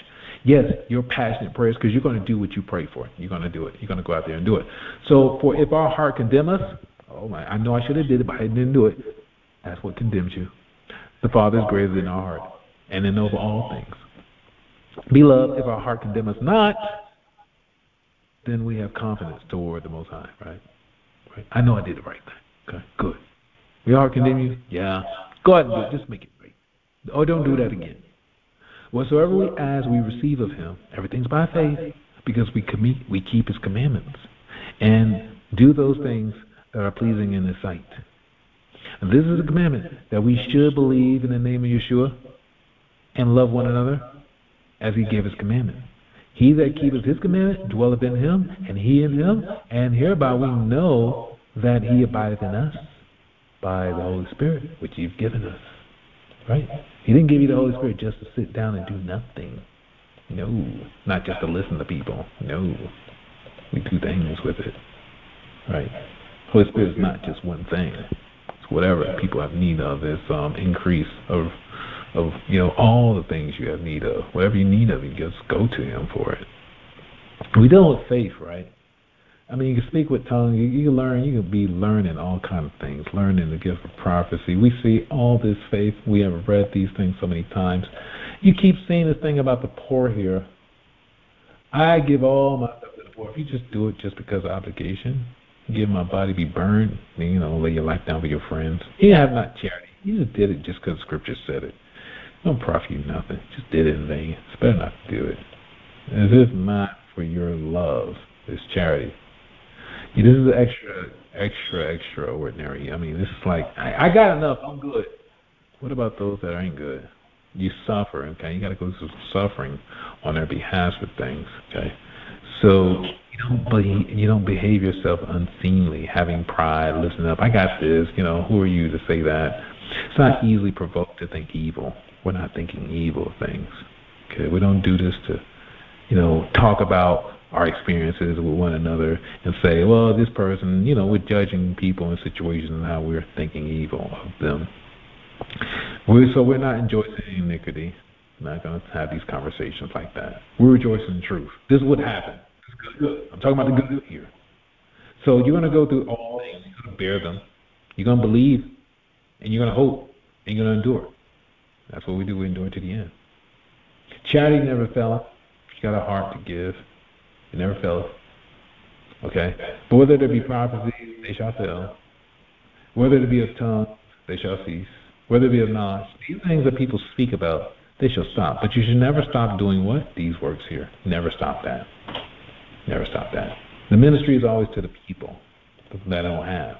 Yes, your passionate prayers because you're going to do what you pray for. You're going to do it. You're going to go out there and do it. So, for if our heart condemn us, Oh my! I know I should have did it, but I didn't do it. That's what condemns you. The Father is greater than our heart, and in over all things. Beloved, if our heart condemn us not, then we have confidence toward the Most High, right? right? I know I did the right thing. Okay, good. Your heart condemn you? Yeah. Go ahead and do it. Just make it right. Or don't do that again. Whatsoever we ask, we receive of Him. Everything's by faith, because we commit, we keep His commandments, and do those things that are pleasing in His sight. And this is a commandment that we should believe in the name of Yeshua and love one another as He gave His commandment. He that keepeth His commandment dwelleth in Him, and He in Him, and hereby we know that He abideth in us by the Holy Spirit, which He's given us. Right? He didn't give you the Holy Spirit just to sit down and do nothing. No, not just to listen to people. No, we do things with it. Right? Holy Spirit is not just one thing. It's whatever people have need of. It's um, increase of of you know all the things you have need of. Whatever you need of, you just go to Him for it. We deal with faith, right? I mean, you can speak with tongues. You, you learn. You can be learning all kind of things. Learning the gift of prophecy. We see all this faith. We have read these things so many times. You keep seeing this thing about the poor here. I give all my stuff to the poor. If you just do it just because of obligation, give my body be burned, you know, lay your life down for your friends. You have not charity. You just did it just because Scripture said it. Don't profit you nothing. Just did it in vain. It's better not to do it. This is not for your love. It's charity. This is extra, extra, extraordinary. I mean, this is like I, I got enough. I'm good. What about those that ain't good? You suffer. Okay, you got to go through suffering on their behalf with things. Okay, so you don't be, you don't behave yourself unseemly, having pride, listen up. I got this. You know, who are you to say that? It's not easily provoked to think evil. We're not thinking evil things. Okay, we don't do this to, you know, talk about our experiences with one another and say, well, this person, you know, we're judging people in situations and how we're thinking evil of them. We're, so we're not enjoying iniquity. We're not going to have these conversations like that. We're rejoicing in truth. This is what happened. This is good. I'm talking about the good here. So you're going to go through all things. You're going to bear them. You're going to believe, and you're going to hope, and you're going to endure. That's what we do. We endure to the end. Charity never faileth. You got a heart to give. It never faileth. Okay? But whether there be prophecy, they shall fail. Whether there be of tongues, they shall cease. Whether it be of knowledge, these things that people speak about, they shall stop. But you should never stop doing what? These works here. Never stop that. Never stop that. The ministry is always to the people that I don't have.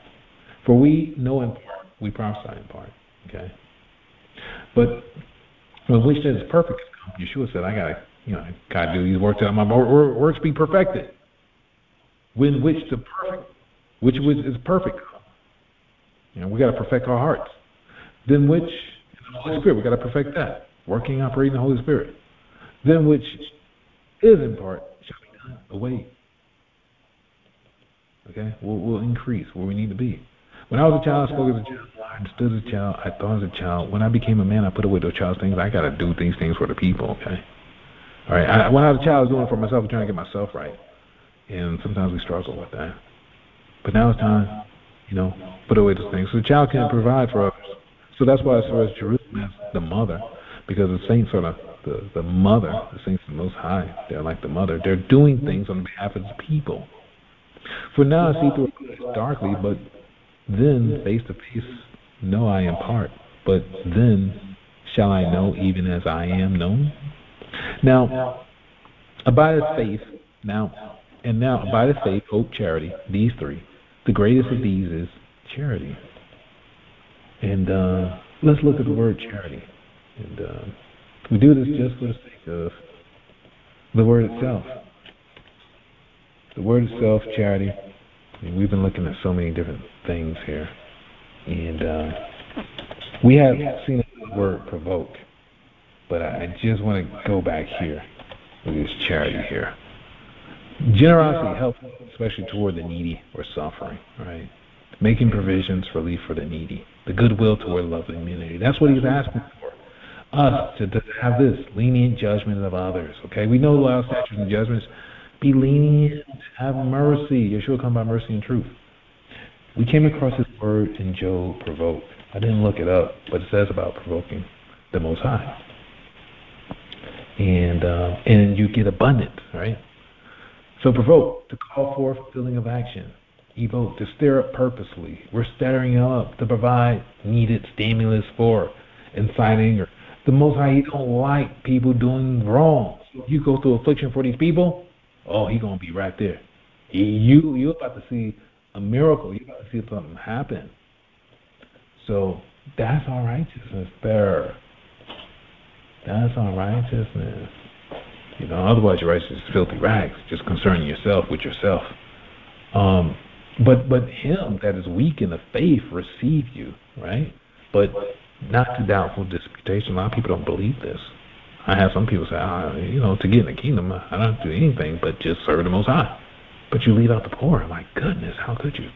For we know in part, we prophesy in part. Okay? But When we said it's perfect Yeshua said, I gotta, you know, gotta do these works out my works be perfected. When which the perfect, which was, is perfect. You know, we gotta perfect our hearts. Then which the Holy Spirit, we gotta perfect that. Working, operating the Holy Spirit. Then which is in part shall be done away. Okay, we'll, we'll increase where we need to be. When I was a child, I spoke as a child, I understood as a child, I thought as a child. When I became a man, I put away those child's things. I got to do these things for the people, okay? All right. I, when I was a child, I was doing it for myself, trying to get myself right. And sometimes we struggle with that. But now it's time, you know, put away those things. So the child can provide for others. So that's why I saw Jerusalem as the mother, because the saints are the, the, the mother, the saints are the most high. They're like the mother. They're doing things on behalf of the people. For now I see through it darkly, but then face to face know I in part, but then shall I know even as I am known? Now abideth faith, now and now abideth faith, hope, charity, these three. The greatest of these is charity. And uh, let's look at the word charity. And uh, we do this just for the sake of the word itself. The word itself, charity. I mean, we've been looking at so many different things here, and uh, we have seen the word provoke, but I just want to go back here with this charity here. Generosity helps, especially toward the needy or suffering, right? Making provisions for relief for the needy, the goodwill toward lovely community. That's what he's asking for. Us to, to have this lenient judgment of others. Okay, we know the law, statutes, and judgments be lenient. Have mercy. Yeshua come by mercy and truth. We came across this word in Job, provoke. I didn't look it up, but it says about provoking the Most High. And uh, and you get abundant, right? So provoke to call forth feeling of action. Evoke to stir up purposely. We're stirring up to provide needed stimulus for inciting or the Most High. He don't like people doing wrong. So if You go through affliction for these people oh, he gonna be right there. You you about to see a miracle. You about to see something happen. So that's our righteousness there. That's our righteousness. You know, otherwise your righteousness is filthy rags, just concerning yourself with yourself. Um, but but him that is weak in the faith receive you, right? But not to doubtful disputation. A lot of people don't believe this. I have some people say, ah, you know, to get in the kingdom, I don't do anything but just serve the Most High. But you leave out the poor. My goodness, how could you?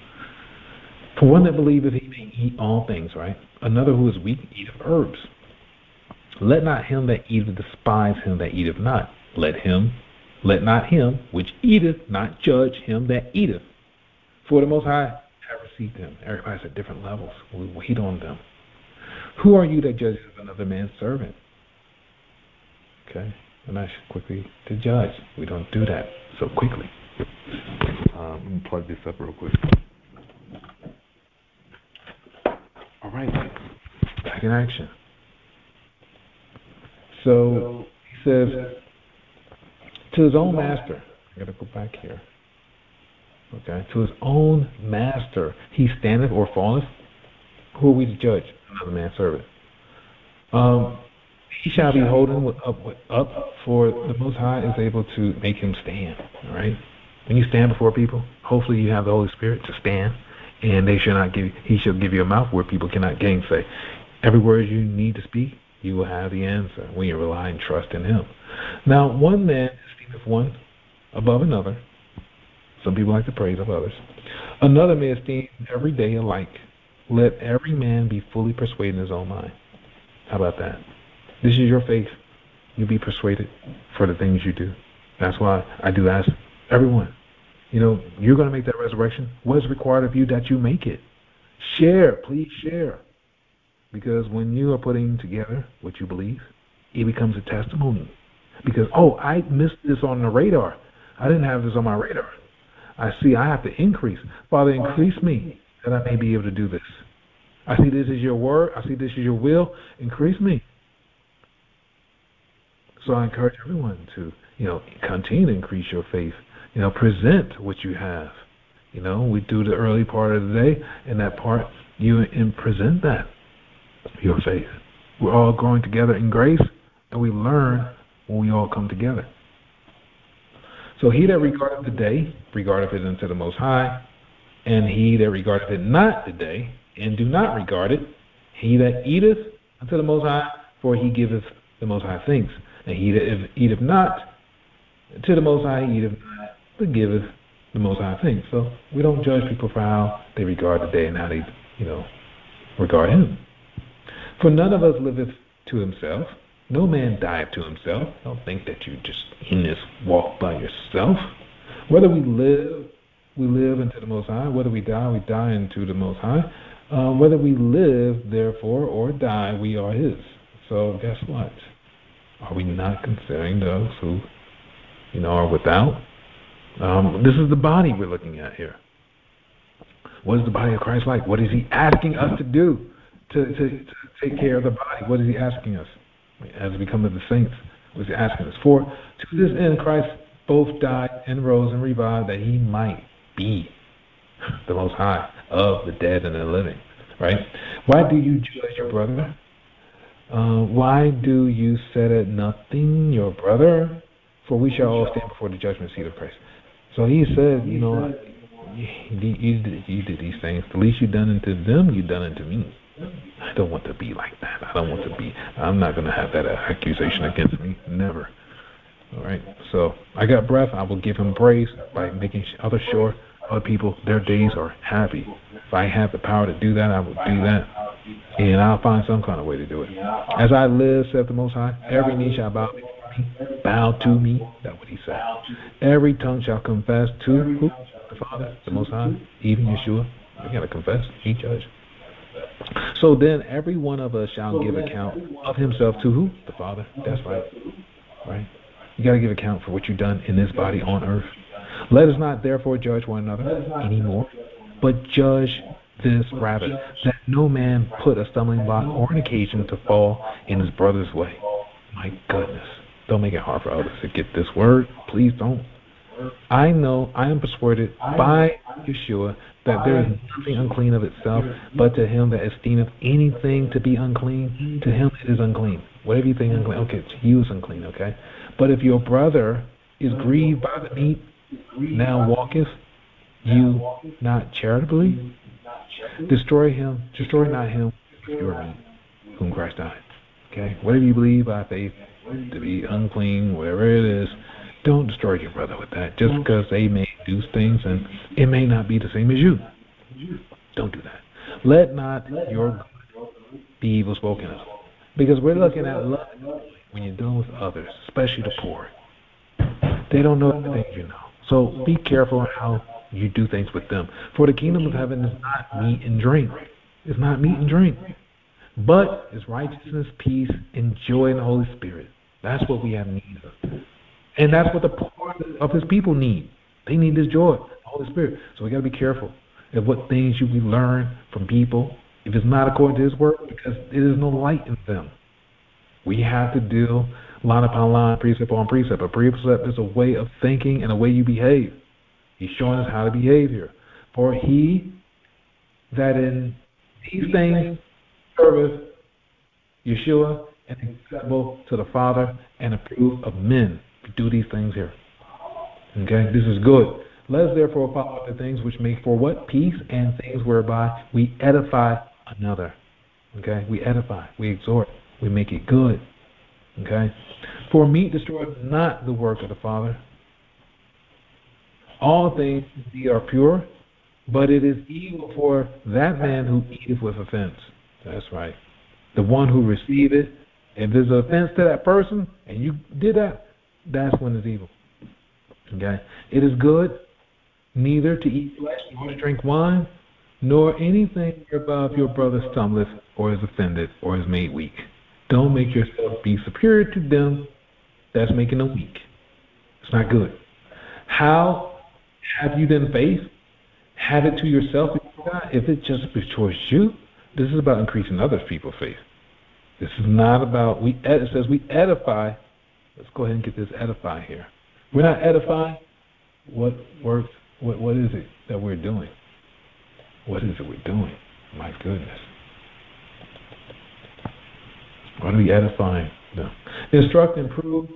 For one that believeth he may eat all things, right? Another who is weak eateth herbs. Let not him that eateth despise him that eateth not. Let him, let not him which eateth not judge him that eateth. For the Most High have received him. Everybody's at different levels. We wait on them. Who are you that judges another man's servant? Okay? And that's quickly to judge. We don't do that so quickly. Um, let me plug this up real quick. All right. Back in action. So he says, to his own master, I gotta go back here. Okay, to his own master, he standeth or falleth. Who are we to judge? Another man's servant. Um, he shall be holding up, up for the Most High is able to make him stand. All right. When you stand before people, hopefully you have the Holy Spirit to stand, and they shall not give. He shall give you a mouth where people cannot gainsay. Every word you need to speak, you will have the answer when you rely and trust in Him. Now, one man esteemeth one above another. Some people like to praise of others. Another may esteem every day alike. Let every man be fully persuaded in his own mind. How about that? This is your faith. You'll be persuaded for the things you do. That's why I do ask everyone, you know, you're going to make that resurrection. What is required of you that you make it? Share, please share. Because when you are putting together what you believe, it becomes a testimony. Because, oh, I missed this on the radar. I didn't have this on my radar. I see I have to increase. Father, increase me that I may be able to do this. I see this is your word. I see this is your will. Increase me. So I encourage everyone to, you know, continue to increase your faith. You know, present what you have. You know, we do the early part of the day, and that part you and present that your faith. We're all growing together in grace. and we learn when we all come together. So he that regardeth the day regardeth it unto the Most High, and he that regardeth it not the day and do not regard it, he that eateth unto the Most High, for he giveth the Most High things. And he that eateth not to the Most High, eateth not, but giveth the Most High things. So we don't judge people for how they regard the day and how they, you know, regard Him. For none of us liveth to himself. No man dieth to himself. Don't think that you just in this walk by yourself. Whether we live, we live into the Most High. Whether we die, we die into the Most High. Uh, whether we live, therefore, or die, we are His. So guess what? Are we not considering those who, you know, are without? Um, this is the body we're looking at here. What is the body of Christ like? What is He asking us to do to, to, to take care of the body? What is He asking us? As we come to the saints, what is He asking us? For to this end Christ both died and rose and revived that He might be the Most High of the dead and the living. Right? Why do you judge your brother? Uh, why do you set at nothing your brother? For we shall all stand before the judgment seat of Christ. So he said, you know, you, you, you did these things. The least you done unto them, you done unto me. I don't want to be like that. I don't want to be. I'm not going to have that uh, accusation against me. Never. All right. So I got breath. I will give him praise by making other sure other people their days are happy. If I have the power to do that, I will do that, and I'll find some kind of way to do it. As I live, said the Most High, every knee shall bow bow to me. That's what he said. Every tongue shall confess to who? The Father, the Most High, even Yeshua. We gotta confess. He judge. So then every one of us shall give account of himself to who? The Father. That's right. Right? You got to give account for what you've done in this body on earth. Let us not therefore judge one another anymore, but judge this rather, that no man put a stumbling block or an occasion to fall in his brother's way. My goodness. Don't make it hard for others to get this word. Please don't. I know, I am persuaded by Yeshua that there is nothing unclean of itself, but to him that esteemeth anything to be unclean, to him it is unclean. Whatever you think unclean, okay, to you is unclean, okay? But if your brother is grieved by the meat, now walketh you not charitably, destroy him, destroy not him with your meat, whom Christ died. Okay? Whatever you believe by faith to be unclean, whatever it is, don't destroy your brother with that just because they may do things and it may not be the same as you. Don't do that. Let not your be evil spoken of. Because we're looking at love when you're dealing with others, especially the poor. They don't know the things you know. So be careful how you do things with them. For the kingdom of heaven is not meat and drink. It's not meat and drink. But it's righteousness, peace, and joy in the Holy Spirit. That's what we have need of. And that's what the poor of his people need. They need this joy, the Holy Spirit. So we got to be careful of what things you we learn from people. If it's not according to His word, because there is no light in them. We have to deal line upon line, precept upon precept. A precept is a way of thinking and a way you behave. He's showing us how to behave here. For he that in these things serveth Yeshua and acceptable to the Father and approved of men do these things here. Okay, this is good. Let us therefore follow the things which make for what? Peace and things whereby we edify another. Okay, we edify, we exhort, we make it good. Okay, for meat destroyeth not the work of the Father. All things indeed are pure, but it is evil for that man who eateth with offense. That's right. The one who receiveth, if there's offense to that person, and you did that, that's when it's evil. Okay? It is good neither to eat flesh nor to drink wine, nor anything whereby your brother stumbleth or is offended or is made weak. Don't make yourself be superior to them. That's making them weak. It's not good. How have you then faith? Have it to yourself if it just towards you. This is about increasing other people's faith. This is not about we. It says we edify Let's go ahead and get this edify here. We're not edifying. What works? What what is it that we're doing? What is it we're doing? My goodness. What are we edifying. No. Instruct, improve,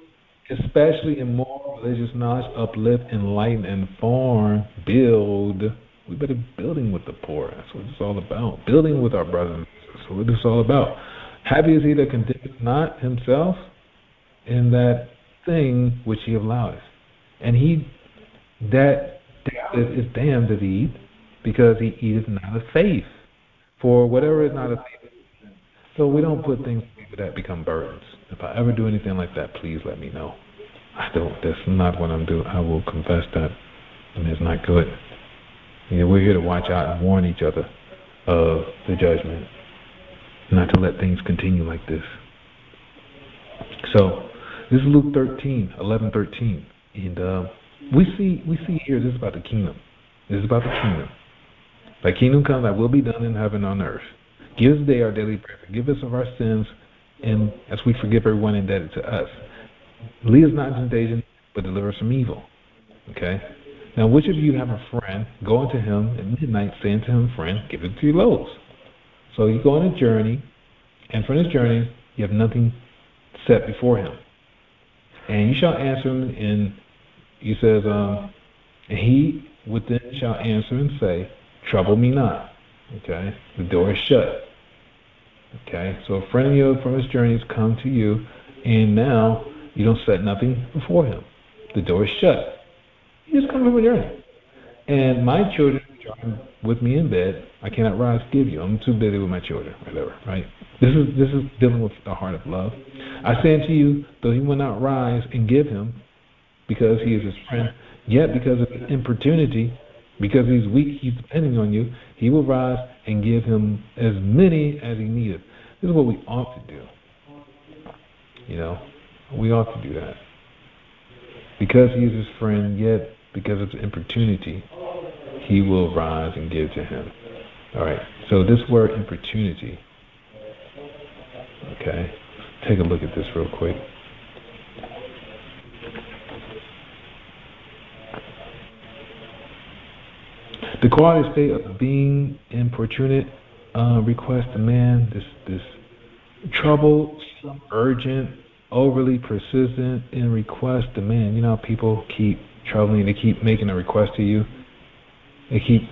especially in moral religious knowledge, uplift, enlighten, inform, build. We better be building with the poor. That's what it's all about. Building with our brothers. That's what it's all about. Happy is he that condemneth not himself in that thing which he alloweth. And he that is damned he eat, because he eateth not of faith. For whatever is not of faith. So we don't put things that become burdens. If I ever do anything like that, please let me know. I don't. That's not what I'm doing. I will confess that. and it's not good. You know, we're here to watch out and warn each other of the judgment, not to let things continue like this. So, this is Luke 13, 11, 13. And uh, we see we see here, this is about the kingdom. This is about the kingdom. Thy kingdom come, thy will be done in heaven on earth. Give us today our daily bread. Forgive us of our sins, and as we forgive everyone indebted to us. Lead us not into temptation, but deliver us from evil. Okay? Now, which of you have a friend, going to him at midnight, saying to him, Friend, give it three loaves. So you go on a journey, and from this journey, you have nothing set before him. And you shall answer him, and he says, um, and he within shall answer and say, Trouble me not. Okay? The door is shut. Okay? So a friend of yours from his journey has come to you, and now you don't set nothing before him. The door is shut. You just come from a journey. And my children with me in bed. I cannot rise give you. I'm too busy with my children, whatever, right? This is this is dealing with the heart of love. I say unto you, though he will not rise and give him, because he is his friend, yet because of importunity, because he's weak, he's depending on you, he will rise and give him as many as he needeth. This is what we ought to do. You know, we ought to do that. Because he is his friend, yet because of importunity, he will rise and give to him. All right. So this word importunity. Okay. Take a look at this real quick. The quality state of being importunate uh, request demand this this trouble, urgent, overly persistent in request demand. You know people keep troubling, they keep making a request to you. They keep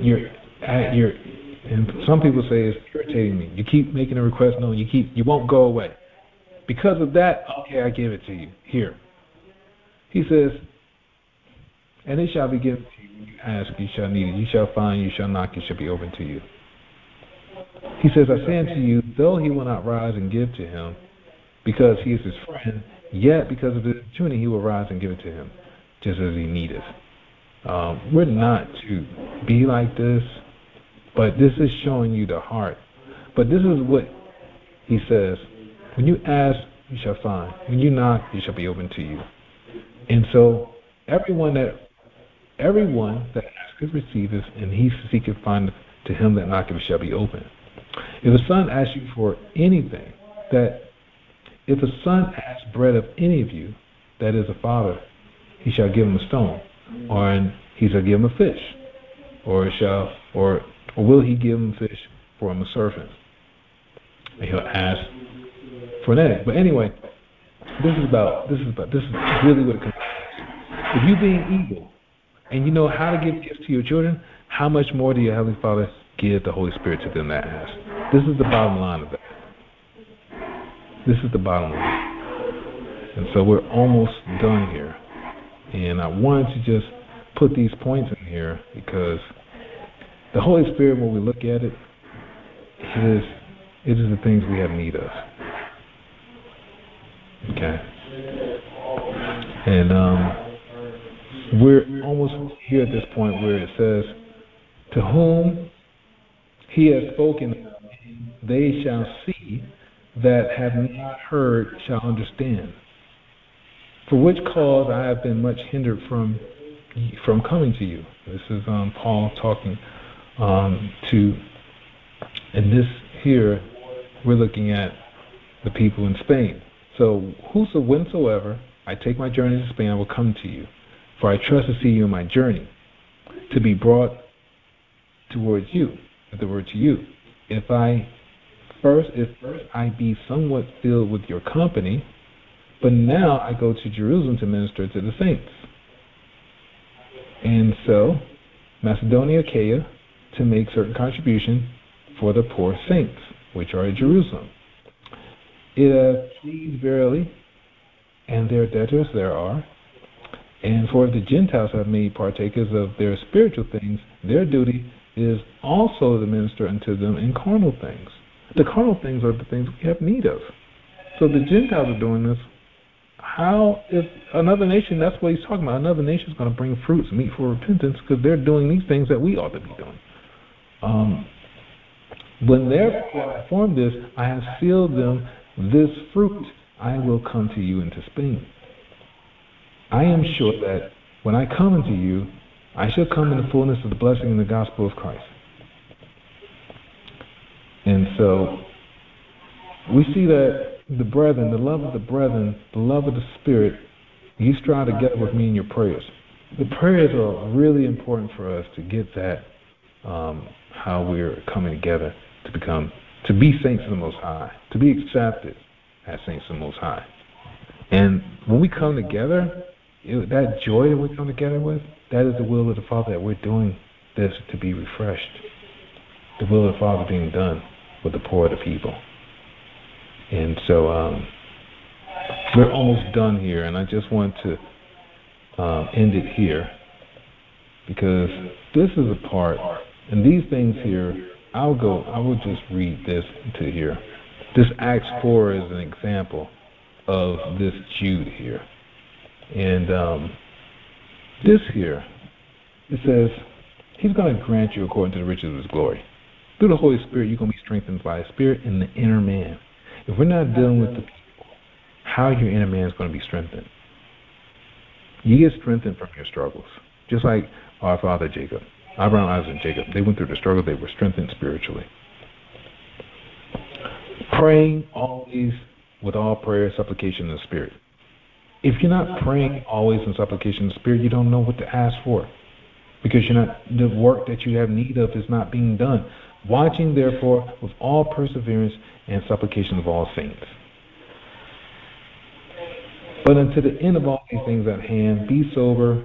you're at your and some people say it's irritating me. You keep making a request, no, you keep you won't go away. Because of that, okay, I give it to you. Here. He says, and it shall be given to you when you ask, you shall need it. You shall find, you shall knock, it shall be open to you. He says, I say unto you, though he will not rise and give to him, because he is his friend, yet because of the opportunity he will rise and give it to him, just as he needeth. Um, we're not to be like this, but this is showing you the heart. But this is what he says when you ask, you shall find. When you knock, it shall be open to you. And so everyone that everyone that asketh receiveth, and he seeketh findeth to him that knocketh shall be open. If a son asks you for anything, that if a son asks bread of any of you, that is a father, he shall give him a stone, or he shall give him a fish, or shall or or will he give him fish for him a servant? And he'll ask for an egg. But anyway, this is about this is about this is really what it comes. If you being evil and you know how to give gifts to your children, how much more do your heavenly Father give the Holy Spirit to them that ask? This is the bottom line of that. This is the bottom line. And so we're almost done here. And I wanted to just put these points in here because the Holy Spirit, when we look at it, it is it is the things we have need of. Okay. And um, we're almost here at this point where it says, To whom he has spoken, they shall see that have not heard shall understand. For which cause I have been much hindered from from coming to you. This is um, Paul talking um, to, and this here we're looking at the people in Spain. So whoso whensoever I take my journey to Spain, I will come to you, for I trust to see you in my journey, to be brought towards you, the word to you. If I First, if first I be somewhat filled with your company, but now I go to Jerusalem to minister to the saints. And so, Macedonia, Achaia, to make certain contribution for the poor saints, which are in Jerusalem. It uh, hath pleased verily, and their debtors there are. And for the Gentiles have made partakers of their spiritual things, their duty is also to minister unto them in carnal things. The carnal things are the things we have need of. So the Gentiles are doing this. How, if another nation, that's what he's talking about, another nation is going to bring fruits, meet for repentance, because they're doing these things that we ought to be doing. Um, when therefore I formed this, I have sealed them this fruit, I will come to you into Spain. I am sure that when I come unto you, I shall come in the fullness of the blessing in the gospel of Christ. And so we see that the brethren, the love of the brethren, the love of the Spirit, you strive together with me in your prayers. The prayers are really important for us to get that, um, how we're coming together to become, to be saints of the Most High, to be accepted as saints of the Most High. And when we come together, it, that joy that we come together with, that is the will of the Father that we're doing this to be refreshed. The will of the Father being done with the poor of the people. And so um, we're almost done here, and I just want to um, end it here because this is a part, and these things here, I'll go, I will just read this to here. This Acts 4 is an example of this Jude here. And um, this here, it says, He's going to grant you according to the riches of His glory. Through the Holy Spirit, you're going to be strengthened by His Spirit in the inner man. If we're not dealing with the how your inner man is going to be strengthened? You get strengthened from your struggles. Just like our father Jacob. Abraham, Isaac, and Jacob. They went through the struggle, they were strengthened spiritually. Praying always with all prayer, supplication, and spirit. If you're not praying always in supplication and spirit, you don't know what to ask for. Because you're not the work that you have need of is not being done. Watching therefore with all perseverance and supplication of all saints. But unto the end of all these things at hand, be sober,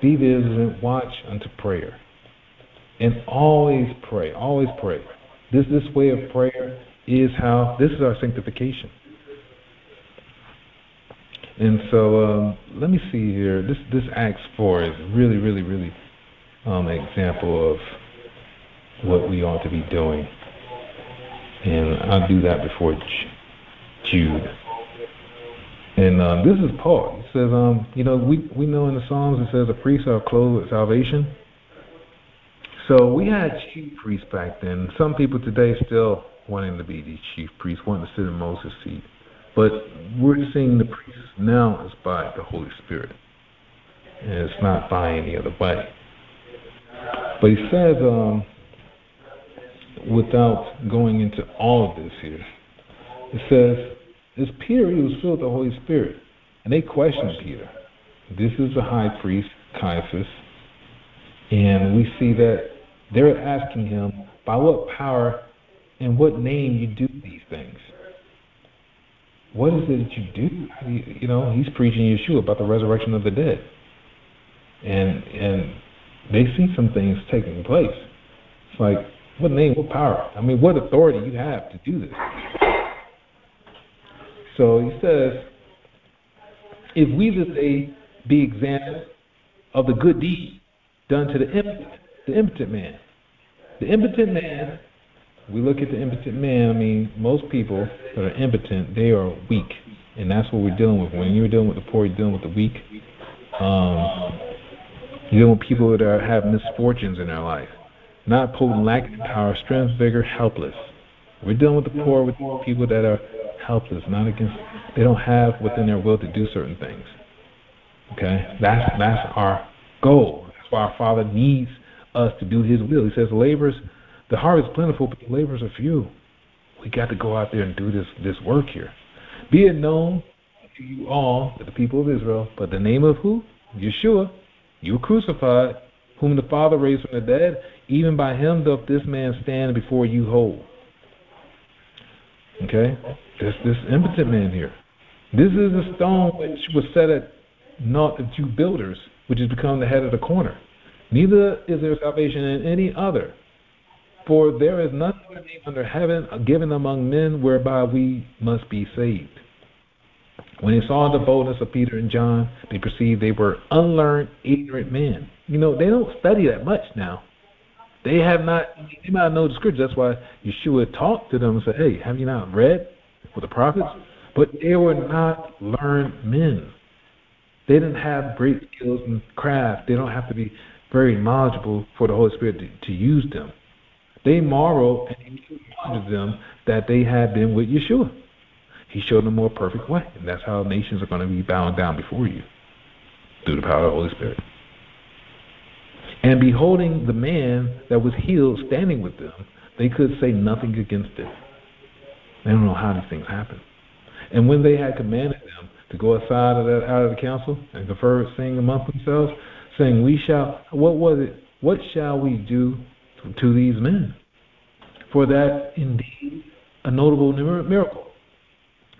be vigilant, watch unto prayer. And always pray, always pray. This this way of prayer is how this is our sanctification. And so um, let me see here. This this Acts four is really, really, really um, an example of what we ought to be doing. And I'll do that before Jude. And um, this is Paul. He says, um, you know, we we know in the Psalms it says, "A priest are clothed with salvation." So we had chief priests back then. Some people today still wanting to be these chief priests, wanting to sit in Moses' seat. But we're seeing the priests now is by the Holy Spirit. And it's not by any other way. But he says, um, without going into all of this here, it says, it's Peter he was filled with the Holy Spirit. And they questioned Peter. This is the high priest, Caiaphas. And we see that they're asking him, by what power and what name you do these things? What is it that you do? You, you know, he's preaching Yeshua about the resurrection of the dead. And and they see some things taking place. It's like, what name, what power? I mean, what authority you have to do this? So he says, if we this day be examples of the good deed done to the impotent, the impotent man. The impotent man, we look at the impotent man, I mean, most people that are impotent, they are weak. And that's what we're dealing with. When you're dealing with the poor, you're dealing with the weak. Um, you're dealing with people that are, have misfortunes in their life. Not potent, lacking power, strength, vigor, helpless. We're dealing with the poor, with people that are helpless, not against, they don't have within their will to do certain things. Okay? That's, that's our goal. That's why our Father needs us to do His will. He says, laborers, the harvest is plentiful, but the laborers are few. We got to go out there and do this, this work here. Be it known to you all, the people of Israel, but the name of who? Yeshua. You crucified, whom the Father raised from the dead. Even by him doth this man stand before you whole. Okay? This this impotent man here. This is the stone which was set at naught of two builders, which has become the head of the corner. Neither is there salvation in any other. For there is none other name under heaven given among men whereby we must be saved. When they saw the boldness of Peter and John, they perceived they were unlearned, ignorant men. You know, they don't study that much now. They have not, they might know the scripture. That's why Yeshua talked to them and said, Hey, have you not read with the prophets? But they were not learned men. They didn't have great skills and craft. They don't have to be very knowledgeable for the Holy Spirit to, to use them. They marveled and he reminded them that they had been with Yeshua. He showed them a more perfect way. And that's how nations are going to be bowing down before you through the power of the Holy Spirit. And beholding the man that was healed standing with them, they could say nothing against it. They don't know how these things happen. And when they had commanded them to go aside of that, out of the council and confer, saying among themselves, saying, "We shall." What was it? What shall we do to, these men? For that indeed a notable miracle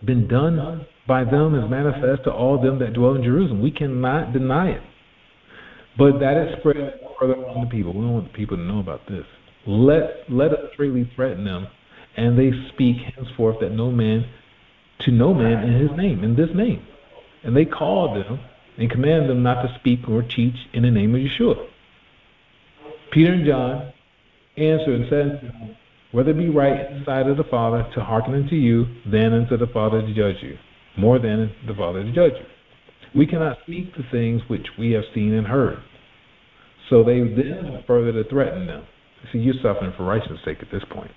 been done by them is manifest to all them that dwell in Jerusalem. We cannot deny it. But that is spread further among the people. We don't want the people to know about this. Let let us freely threaten them, and they speak henceforth that no man to no man in his name, in this name. And they call them and command them not to speak or teach in the name of Yeshua. Peter and John answered and said Whether it be right in the sight of the Father to hearken unto you, than unto the Father to judge you, more than the Father to judge you. We cannot speak the things which we have seen and heard. So they then further to threaten them. See, you're suffering for righteousness' sake at this point.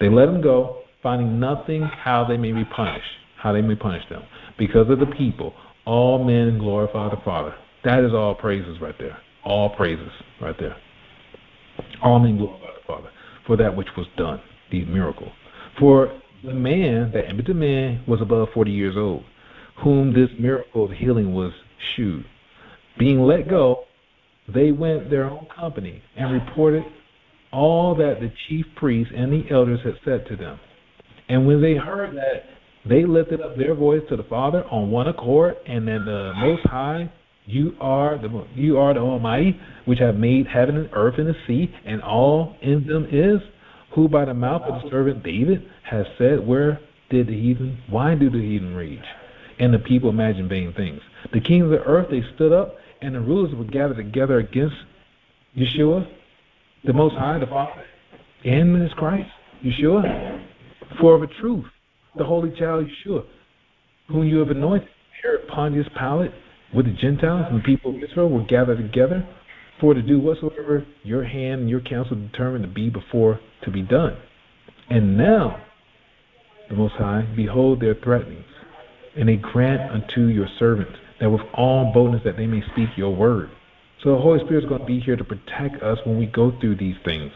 They let them go, finding nothing how they may be punished, how they may punish them. Because of the people, all men glorify the Father. That is all praises right there. All praises right there. All men glorify the Father for that which was done, the miracle. For the man, that impotent man, was above 40 years old, whom this miracle of healing was shewed. Being let go, they went their own company and reported all that the chief priests and the elders had said to them. And when they heard that, they lifted up their voice to the Father on one accord, and then the Most High, you are the you are the Almighty, which have made heaven and earth and the sea, and all in them is, who by the mouth of the servant David has said, Where did the heathen? Why do the heathen rage? And the people imagine vain things. The kings of the earth they stood up and the rulers were gathered together against Yeshua, the Most High, the Father, and His Christ, Yeshua, for of a truth, the Holy Child Yeshua, whom you have anointed, Herod Pontius Pilate, with the Gentiles and the people of Israel were gathered together for to do whatsoever your hand and your counsel determined to be before to be done. And now, the Most High, behold their threatenings, and they grant unto your servants that with all boldness that they may speak your word. So the Holy Spirit is going to be here to protect us when we go through these things.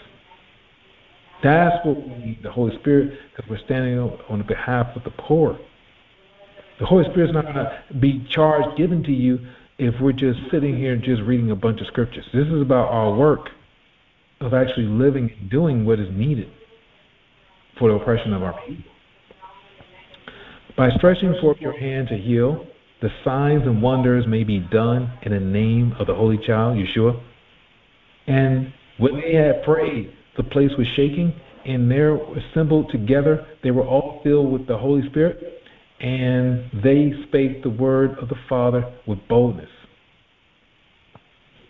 That's what we need, the Holy Spirit, because we're standing on behalf of the poor. The Holy Spirit is not going to be charged, given to you, if we're just sitting here and just reading a bunch of scriptures. This is about our work of actually living and doing what is needed for the oppression of our people. By stretching forth your hand to heal, the signs and wonders may be done in the name of the Holy Child, Yeshua. And when they had prayed, the place was shaking, and there assembled together, they were all filled with the Holy Spirit, and they spake the word of the Father with boldness.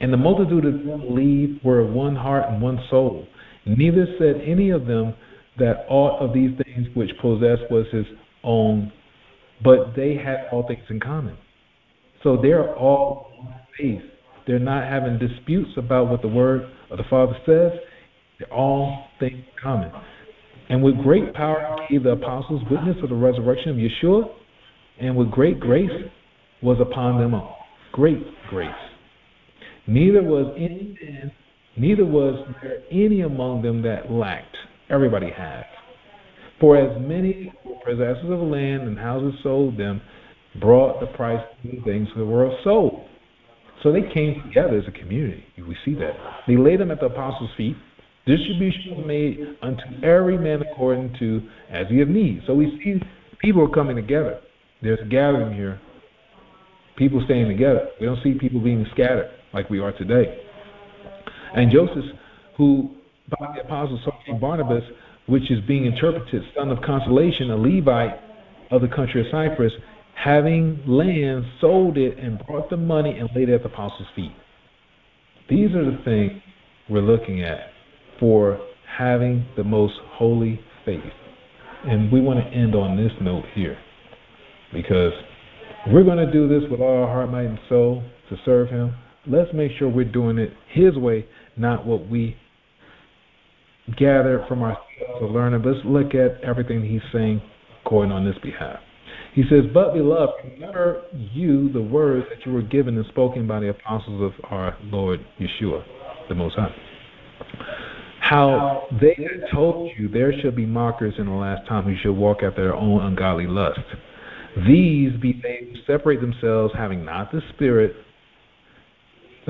And the multitude of them believed were of one heart and one soul. Neither said any of them that aught of these things which possessed was his own but they had all things in common. So they're all faith. They're not having disputes about what the word of the Father says. They're all things in common. And with great power gave the apostles witness of the resurrection of Yeshua, and with great grace was upon them all. Great grace. Neither was any neither was there any among them that lacked. Everybody had. For as many possessors of land and houses sold them, brought the price of the things that were sold. So they came together as a community. We see that. They laid them at the apostles' feet, Distribution was made unto every man according to as he have need. So we see people are coming together. There's a gathering here. People staying together. We don't see people being scattered like we are today. And Joseph, who by the apostles saw Barnabas, which is being interpreted son of consolation, a Levite of the country of Cyprus, having land, sold it, and brought the money and laid it at the apostles' feet. These are the things we're looking at for having the most holy faith. And we want to end on this note here because we're going to do this with all our heart, might, and soul to serve Him. Let's make sure we're doing it His way, not what we gather from ourselves learn it. Let's look at everything He's saying according on this behalf. He says, But beloved, remember you the words that you were given and spoken by the apostles of our Lord Yeshua, the Most High. How they told you there shall be mockers in the last time who shall walk after their own ungodly lust. These be they who separate themselves, having not the Spirit,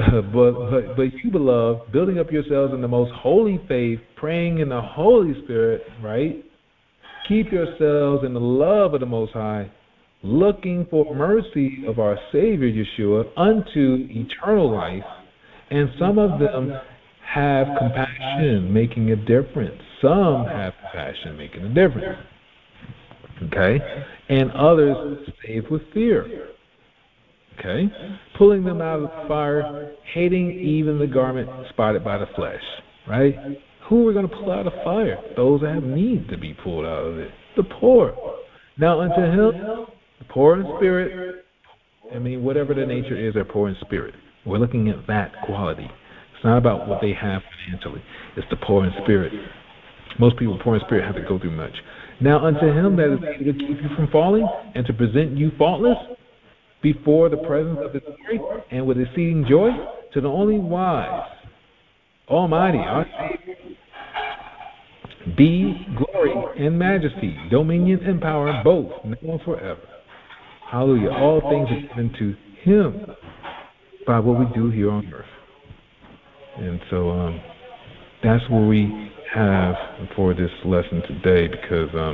<laughs> but, but, but you, beloved, building up yourselves in the most holy faith, praying in the Holy Spirit, right? Keep yourselves in the love of the Most High, looking for mercy of our Savior Yeshua unto eternal life. And some of them have compassion, making a difference. Some have compassion, making a difference. Okay? And others save with fear. Okay? Pulling them out of the fire, hating even the garment spotted by the flesh. Right? Who are we going to pull out of fire? Those that have need to be pulled out of it. The poor. Now unto him, the poor in spirit, I mean, whatever the nature is, they're poor in spirit. We're looking at that quality. It's not about what they have financially. It's the poor in spirit. Most people poor in spirit have to go through much. Now unto him that is able to keep you from falling and to present you faultless before the presence of his glory and with exceeding joy, to the only wise, Almighty, our Savior, be glory and majesty, dominion and power, both now and forever. Hallelujah. All things are given to him by what we do here on earth. And so um, that's what we have for this lesson today because um,